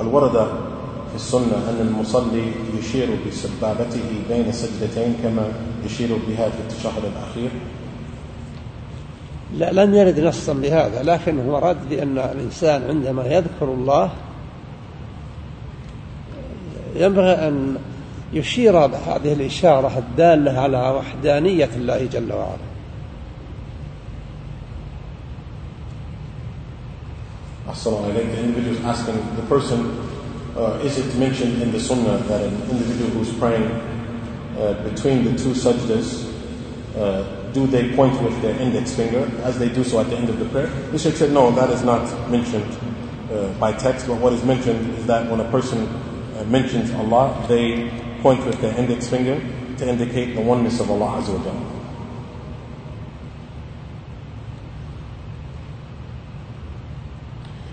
هل ورد في السنة أن المصلي يشير بسبابته بين سجدتين كما يشير بها في التشهد الأخير؟ لا لم يرد نصا بهذا لكن هو رد بأن الإنسان عندما يذكر الله ينبغي أن يشير بهذه الإشارة الدالة على وحدانية الله جل وعلا Assalamu alaikum. The individual is asking the person, uh, is it mentioned in the sunnah that an individual who's praying uh, between the two sajdas, uh, do they point with their index finger as they do so at the end of the prayer? The Shaykh said, no, that is not mentioned uh, by text, but what is mentioned is that when a person uh, mentions Allah, they point with their index finger to indicate the oneness of Allah Azza wa Jalla.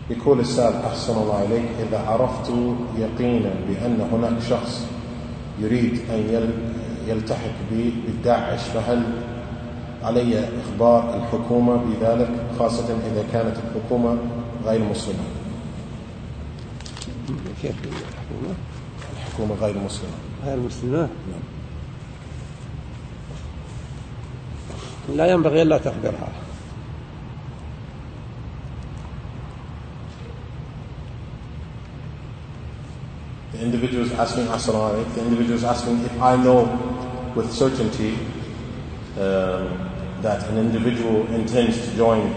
يقول السائل أحسن الله إليك إذا عرفت يقينا بأن هناك شخص يريد أن يلتحق بي بالداعش فهل علي إخبار الحكومة بذلك خاصة إذا كانت الحكومة غير مسلمة كيف الحكومة؟ الحكومة غير مسلمة غير مسلمة؟ نعم لا ينبغي ألا تخبرها The individual is asking, Assalamu the individual is asking if I know with certainty um, that an individual intends to join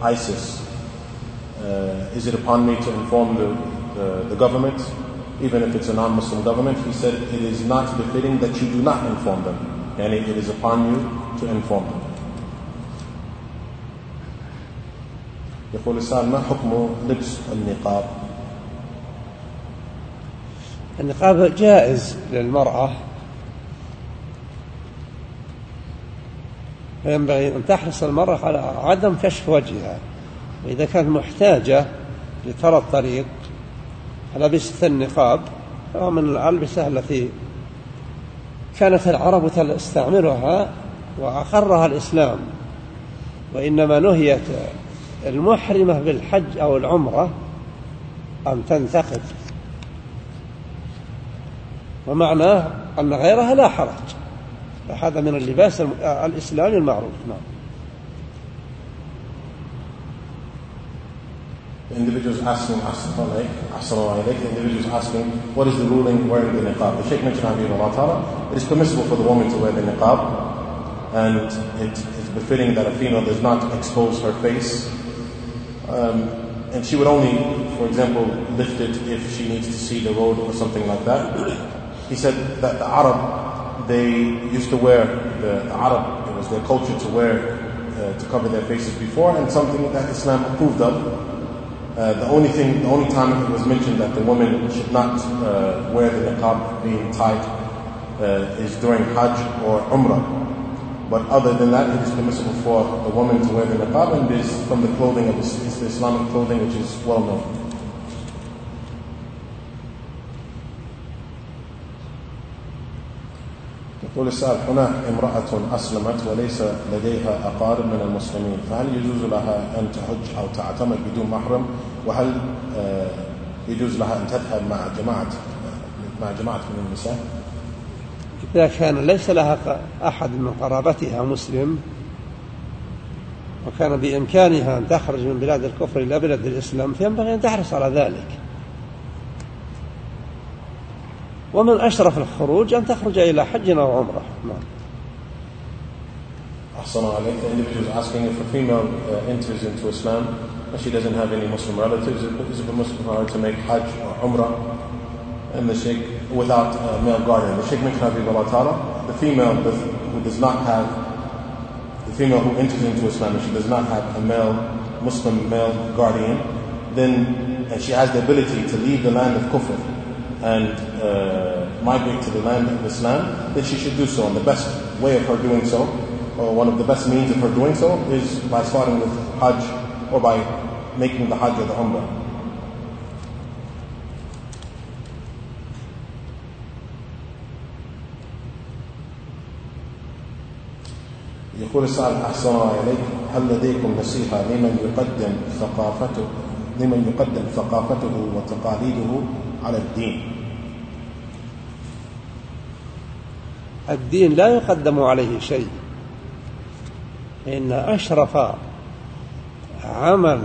ISIS, uh, is it upon me to inform the, the, the government, even if it's a non Muslim government? He said, It is not befitting that you do not inform them, and it is upon you to inform them. يقول السائل ما حكم لبس النقاب النقاب جائز للمرأة فينبغي أن تحرص المرأة على عدم كشف وجهها. وإذا كانت محتاجة لترى الطريق لبست النقاب فهو من الألبسة التي كانت العرب تستعملها وأقرها الإسلام وإنما نهيت المحرمة بالحج أو العمرة أن تنتقد. ومعناه أن غيرها لا حرج فهذا من اللباس الإسلامي المعروف نعم The individual is asking, the individual is asking, what is the ruling wearing the niqab? The Shaykh mentioned, Habib it is permissible for the woman to wear the niqab, and it is befitting that a female does not expose her face. Um, and she would only, for example, lift it if she needs to see the road or something like that. He said that the Arab, they used to wear, the, the Arab, it was their culture to wear, uh, to cover their faces before, and something that Islam approved of. Uh, the only thing, the only time it was mentioned that the woman should not uh, wear the niqab being tied uh, is during Hajj or Umrah. But other than that, it is permissible for the woman to wear the niqab, and it is from the clothing of the Islamic clothing, which is well known. يقول السائل هناك امرأة أسلمت وليس لديها أقارب من المسلمين. فهل يجوز لها أن تحج أو تعتمر بدون محرم؟ وهل يجوز لها أن تذهب مع جماعة مع جماعة من النساء؟ إذا كان ليس لها أحد من قرابتها مسلم وكان بإمكانها أن تخرج من بلاد الكفر إلى بلاد الإسلام فينبغي أن تحرص على ذلك. ومن أشرف الخروج أن تخرج إلى حج أو عمرة نعم Ahsan alayk, the individual is asking if a female uh, enters into Islam and she doesn't have any Muslim relatives, is it Muslim for her to make Hajj or Umrah and the Sheikh without a male guardian? The Sheikh mentioned Ta'ala, the female who does not have, the female who enters into Islam and she does not have a male, Muslim male guardian, then and she has the ability to leave the land of Kufr and uh, migrate to the land of Islam, then she should do so. And the best way of her doing so or one of the best means of her doing so is by starting with Hajj or by making the Hajj or the Umrah. يقول السائل أحسن إليك هل لديكم نصيحة لمن يقدم ثقافته لمن يقدم ثقافته وتقاليده على الدين؟ الدين لا يقدم عليه شيء إن أشرف عمل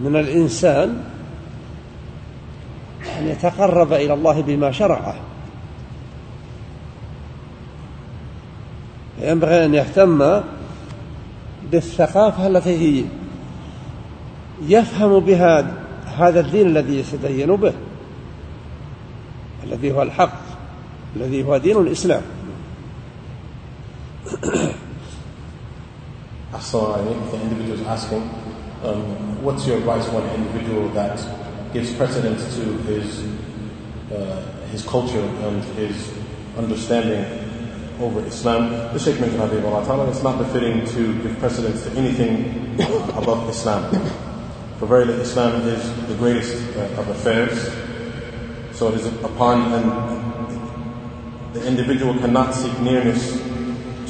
من الإنسان أن يتقرب إلى الله بما شرعه ينبغي أن يهتم بالثقافة التي يفهم بها هذا الدين الذي يتدين به الذي هو الحق الذي هو دين الإسلام Assalamu the individual is asking, um, what's your advice for an individual that gives precedence to his, uh, his culture and his understanding over Islam? The Shaykh mentioned, it's not befitting to give precedence to anything above Islam. For verily Islam is the greatest uh, of affairs. So it is upon and the individual cannot seek nearness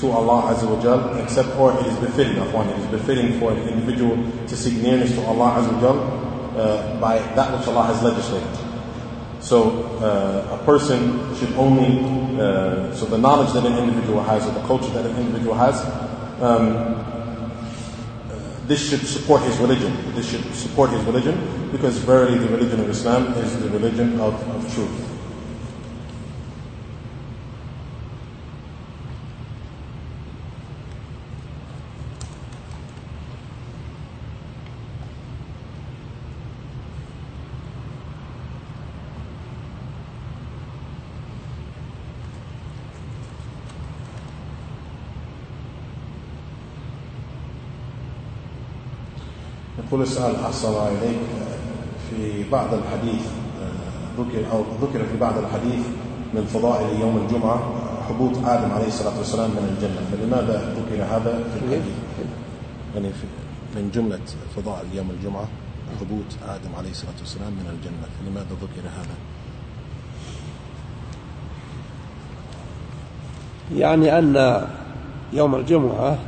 to Allah Azza wa Jal, except or it is befitting of one, it is befitting for an individual to seek nearness to Allah Azza wa Jal uh, by that which Allah has legislated. So uh, a person should only, uh, so the knowledge that an individual has or the culture that an individual has, um, this should support his religion. This should support his religion because verily the religion of Islam is the religion of, of truth. يقول السؤال أحسن إليك في بعض الحديث ذكر أو ذكر في بعض الحديث من فضائل يوم الجمعة حبوط آدم عليه الصلاة والسلام من الجنة. فلماذا ذكر هذا في الحديث؟ يعني في من جملة فضائل يوم الجمعة حبوط آدم عليه الصلاة والسلام من الجنة. فلماذا ذكر هذا؟ يعني أن يوم الجمعة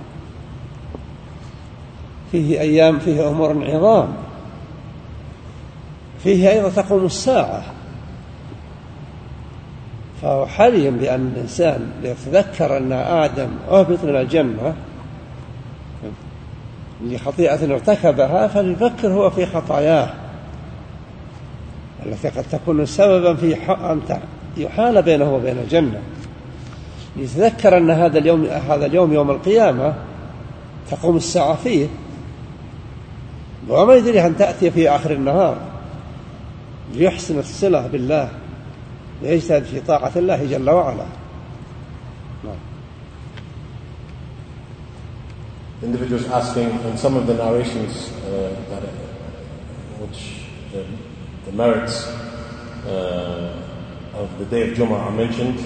فيه أيام فيه أمور عظام. فيه أيضا تقوم الساعة. فهو حري بأن الإنسان يتذكر أن آدم أهبط من الجنة. لخطيئة ارتكبها فليفكر هو في خطاياه. التي قد تكون سببا في أن يحال بينه وبين الجنة. يتذكر أن هذا اليوم هذا اليوم يوم القيامة تقوم الساعة فيه. وما يدري أن تأتي في آخر النهار ليحسن الصلة بالله ليجتهد في طاعة الله جل وعلا نعم. Individuals asking in some of the narrations uh, that, uh, which the, the merits uh, of the day of Jummah are mentioned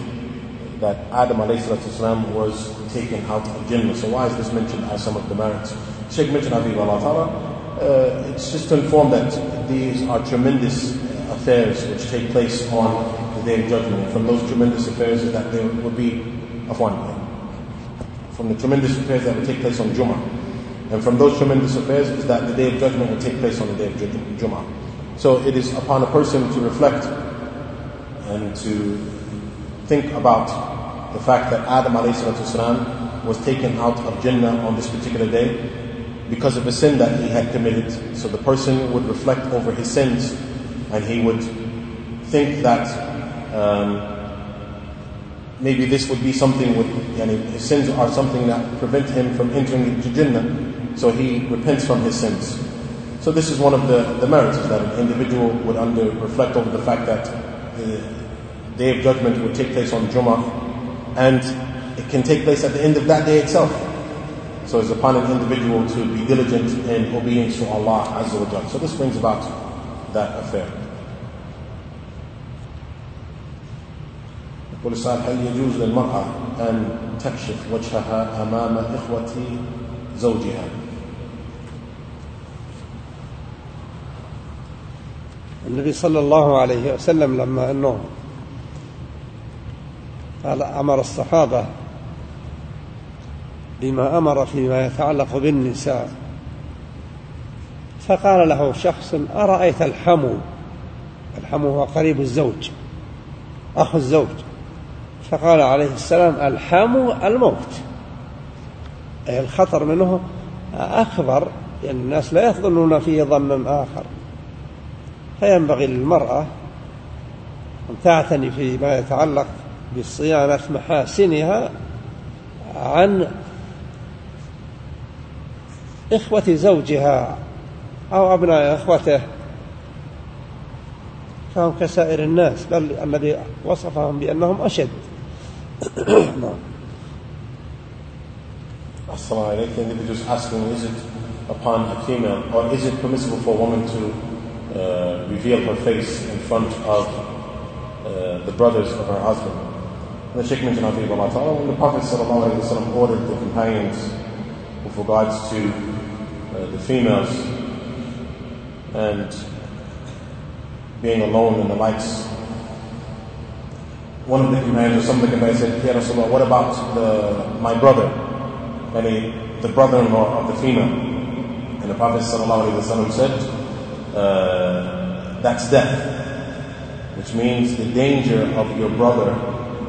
that Adam والسلام, was taken out of Jannah. So why is this mentioned as some of the merits? Sheikh mentioned Habib Allah Ta'ala uh, it's just to inform that these are tremendous affairs which take place on the Day of Judgment. From those tremendous affairs is that there will be, one, from the tremendous affairs that will take place on Jummah. And from those tremendous affairs is that the Day of Judgment will take place on the Day of Jummah. So it is upon a person to reflect and to think about the fact that Adam was taken out of Jannah on this particular day because of a sin that he had committed. So the person would reflect over his sins and he would think that um, maybe this would be something with, yani, his sins are something that prevent him from entering the Jannah, so he repents from his sins. So this is one of the, the merits, is that an individual would under, reflect over the fact that the day of judgment would take place on Jummah, and it can take place at the end of that day itself. So it's upon an individual to be diligent in obedience to Allah Azza wa Jalla. So this brings about that affair. يقول السؤال هل يجوز للمرأة أن تكشف وجهها أمام إخوة زوجها النبي صلى الله عليه وسلم لما أنه قال أمر الصحابة بما أمر فيما يتعلق بالنساء. فقال له شخص أرأيت الحمو؟ الحمو هو قريب الزوج أخو الزوج. فقال عليه السلام الحمو الموت. أي الخطر منه لأن يعني الناس لا يظنون فيه ظنا آخر. فينبغي للمرأة أن تعتني فيما يتعلق بصيانة محاسنها عن إخوة زوجها أو أبناء إخوته فهم كسائر الناس بل الذي وصفهم بأنهم أشد no. Assalamu alaikum. Individuals asking, is it upon a female, or is it permissible for a woman to uh, reveal her face in front of uh, the brothers of her husband? And the Sheikh mentioned, when the Prophet ﷺ ordered the companions with regards to uh, the females and being alone and the likes, one of the companions some of the companions said, Ya Rasulullah, what about the, my brother? And the brother-in-law of the female. And the Prophet ﷺ said, uh, that's death. Which means the danger of your brother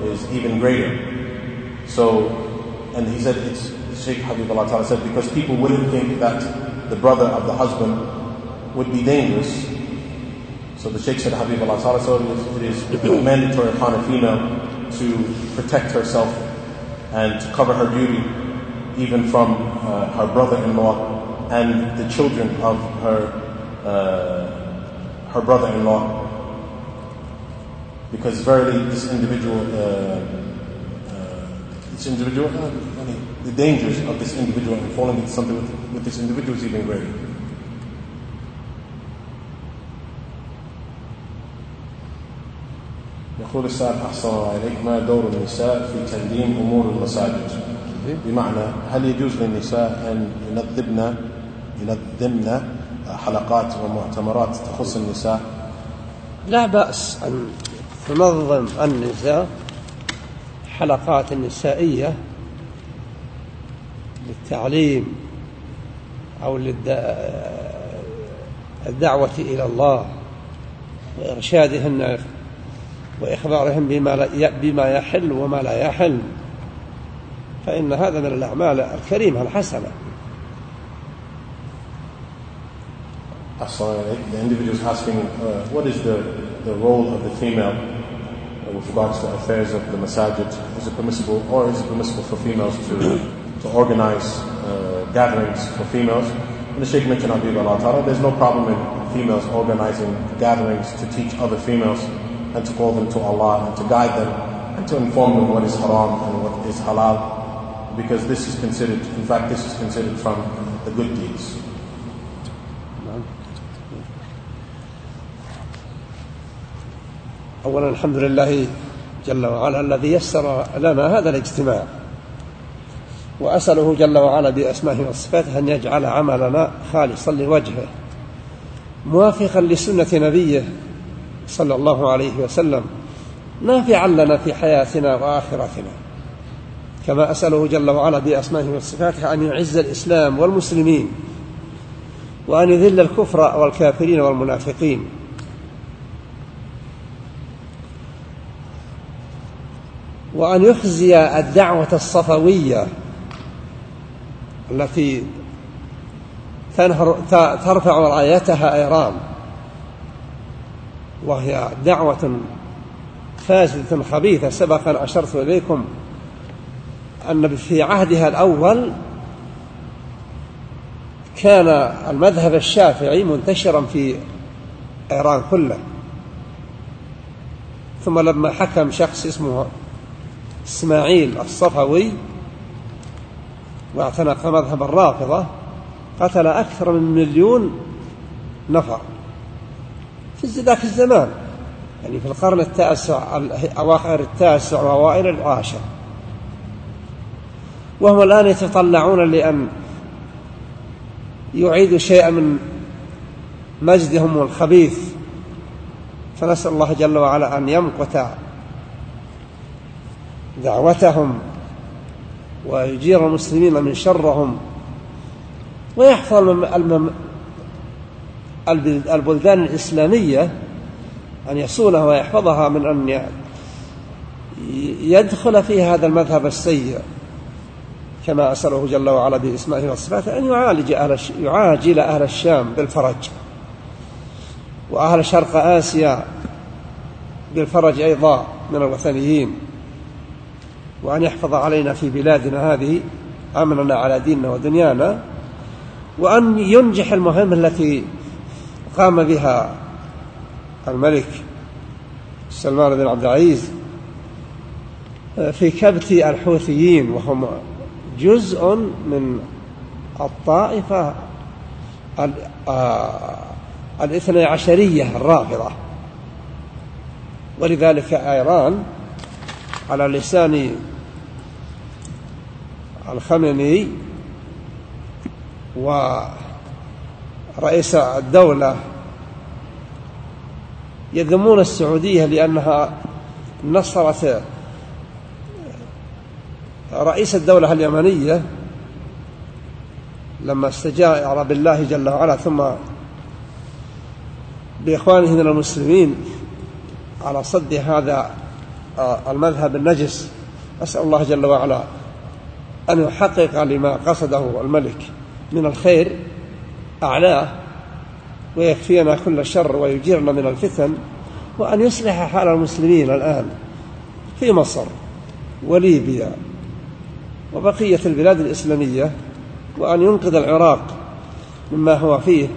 is even greater. So, and he said, it's, Shaykh Habibullah Ta'ala said, because people wouldn't think that the brother of the husband would be dangerous. So the Sheikh said, Habib Allah so it is, it is [clears throat] mandatory upon a female to protect herself and to cover her beauty even from uh, her brother-in-law and the children of her uh, her brother-in-law. Because verily this individual uh this individual uh, the dangers of this individual and falling into something with, with this individual is even greater. يقول السائل أحسن إليك ما دور النساء في تنظيم أمور المساجد. بمعنى هل يجوز للنساء أن ينظمن ينظمن حلقات ومؤتمرات تخص النساء؟ لا بأس أن تنظم النساء حلقات نسائية للتعليم أو للدعوة إلى الله وإرشادهن وإخبارهم بما, بما يحل وما لا يحل فإن هذا من الأعمال الكريمة الحسنة. The individual is asking, uh, what is the, the role of the female with regards to affairs of the masajid? Is it permissible, or is it permissible for females to, to organize uh, gatherings for females? And the Sheikh mentioned, there's no problem in females organizing gatherings to teach other females and to call them to Allah and to guide them and to inform them what is haram and what is halal because this is considered, in fact, this is considered from the good deeds. أولا الحمد لله جل وعلا الذي يسر لنا هذا الاجتماع. وأسأله جل وعلا بأسمائه وصفاته أن يجعل عملنا خالصا لوجهه موافقا لسنة نبيه صلى الله عليه وسلم نافعا لنا في حياتنا وآخرتنا. كما أسأله جل وعلا بأسمائه وصفاته أن يعز الإسلام والمسلمين وأن يذل الكفر والكافرين والمنافقين. وأن يخزي الدعوة الصفوية التي تنهر ترفع رايتها إيران. وهي دعوة فاسدة خبيثة. سبق أن أشرت إليكم أن في عهدها الأول كان المذهب الشافعي منتشرا في إيران كله. ثم لما حكم شخص اسمه إسماعيل الصفوي واعتنق مذهب الرافضة قتل أكثر من مليون نفر في ذاك الزمان يعني في القرن التاسع أواخر التاسع وأوائل العاشر. وهم الآن يتطلعون لأن يعيدوا شيئا من مجدهم الخبيث. فنسأل الله جل وعلا أن يمقت دعوتهم ويجير المسلمين من شرهم ويحفظ البلدان الإسلامية أن يصونها ويحفظها من أن يدخل في هذا المذهب السيء كما أسأله جل وعلا بإسمائه وصفاته أن يعالج أهل يعاجل أهل الشام بالفرج وأهل شرق آسيا بالفرج أيضا من الوثنيين وأن يحفظ علينا في بلادنا هذه أمننا على ديننا ودنيانا وأن ينجح المهمة التي قام بها الملك سلمان بن عبد العزيز في كبت الحوثيين وهم جزء من الطائفة آه، الاثنى عشرية الرافضة. ولذلك إيران على لسان الخميني ورئيس الدولة يذمون السعودية لأنها نصرت رئيس الدولة اليمنية لما استجار بالله جل وعلا ثم بإخوانه من المسلمين على صد هذا المذهب النجس. أسأل الله جل وعلا أن يحقق لما قصده الملك من الخير أعلاه ويكفينا كل شر ويجيرنا من الفتن وأن يصلح حال المسلمين الآن في مصر وليبيا وبقية البلاد الإسلامية وأن ينقذ العراق مما هو فيه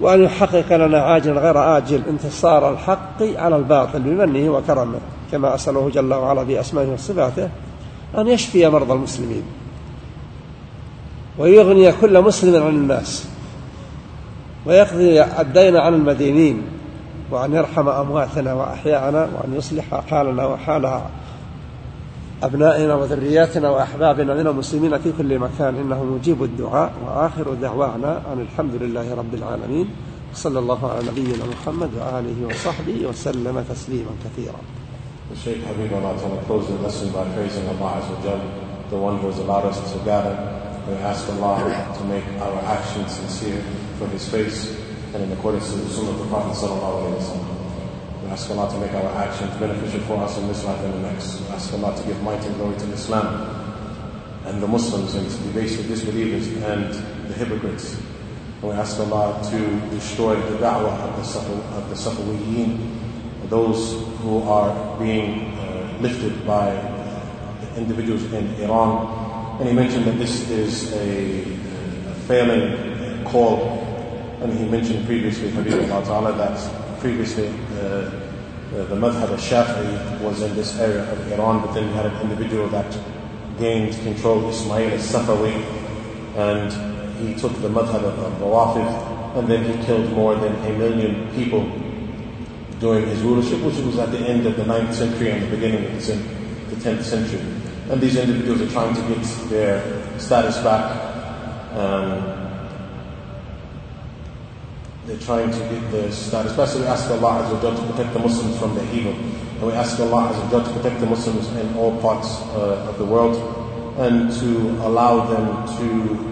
وأن يحقق لنا عاجلا غير آجل انتصار الحق على الباطل بمنه وكرمه كما أسأله جل وعلا بأسمائه وصفاته. أن يشفي مرضى المسلمين ويغني كل مسلم عن الناس ويقضي الدين عن المدينين وأن يرحم أمواتنا وأحياءنا وأن يصلح حالنا وحال أبنائنا وذرياتنا وأحبابنا من المسلمين في كل مكان. إنه مجيب الدعاء وآخر دعوانا أن الحمد لله رب العالمين. صلى الله على نبينا محمد وآله وصحبه وسلم تسليما كثيرا. The Shaykh Habib Allah Ta'ala closed the lesson by praising Allah Azza the one who has allowed us to gather. We ask Allah to make our actions sincere for His face and in accordance to the Sunnah of the Prophet Sallallahu Alaihi Wasallam. We ask Allah to make our actions beneficial for us in this life and the next. We ask Allah to give might and glory to Islam and the Muslims and to debase the disbelievers and the hypocrites. And we ask Allah to destroy the da'wah of the, Safa, of the Safawiyin, those who are being uh, lifted by individuals in Iran. And he mentioned that this is a, a failing call. And he mentioned previously, Habib Allah that previously uh, the madhab al-Shafi'i was in this area of Iran, but then you had an individual that gained control, Ismail al-Safawi, and he took the madhab of Rawafid, and then he killed more than a million people during his rulership, which was at the end of the 9th century and the beginning of the 10th century. And these individuals are trying to get their status back. Um, they're trying to get the status. back. Especially we ask Allah Azza wa to protect the Muslims from the evil. And we ask Allah Azza wa to protect the Muslims in all parts uh, of the world and to allow them to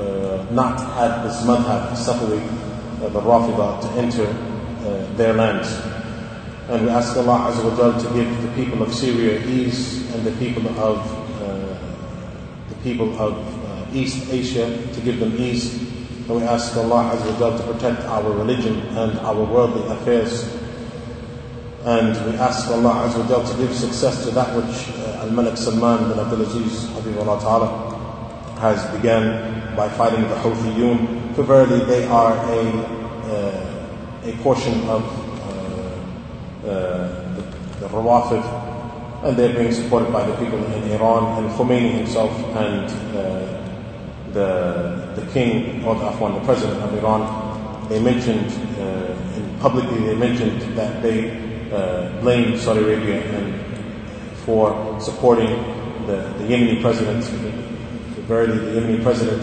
uh, not have this madhab, Safawi, uh, the Rafida, to enter uh, their lands. And we ask Allah Azza wa to give the people of Syria ease and the people of uh, the people of uh, East Asia to give them ease and we ask Allah Azza wa to protect our religion and our worldly affairs. And we ask Allah Azza wa to give success to that which uh, Al-Malik Salman bin Abdul Aziz Habibullah Ta'ala has begun by fighting the Houthiyun. For verily they are a, uh, a portion of uh, the, the Rawafid and they're being supported by the people in Iran and Khomeini himself and uh, the, the king or the Afghan, the president of Iran, they mentioned uh, publicly they mentioned that they uh, blamed Saudi Arabia and for supporting the, the Yemeni president. Verily, the Yemeni president,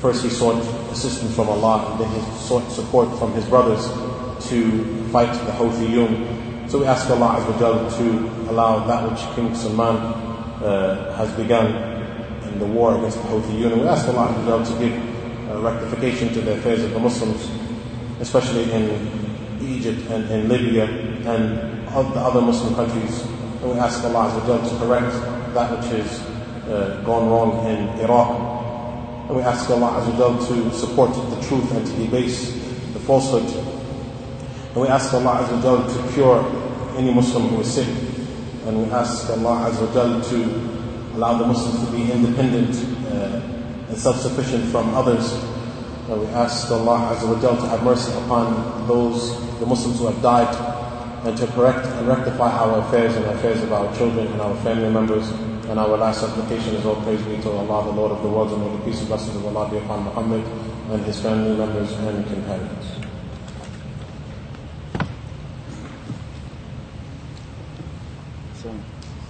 first he sought assistance from Allah, and then he sought support from his brothers to fight the Houthiyun. So we ask Allah to allow that which King Salman uh, has begun in the war against the Houthiyun. And we ask Allah to give uh, rectification to the affairs of the Muslims, especially in Egypt and, in Libya and the other Muslim countries. And we ask Allah to correct that which has uh, gone wrong in Iraq. And we ask Allah to support the truth and to debase the falsehood. And we ask Allah Azza wa to cure any Muslim who is sick. And we ask Allah Azza wa to allow the Muslims to be independent uh, and self-sufficient from others. And we ask Allah Azza wa to have mercy upon those the Muslims who have died, and to correct and rectify our affairs and the affairs of our children and our family members. And our last supplication is all praise be to Allah, the Lord of the worlds, and may the peace and blessings of Allah be upon Muhammad and his family members and companions.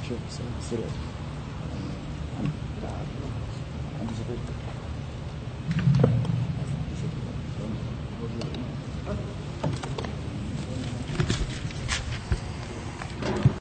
是，四楼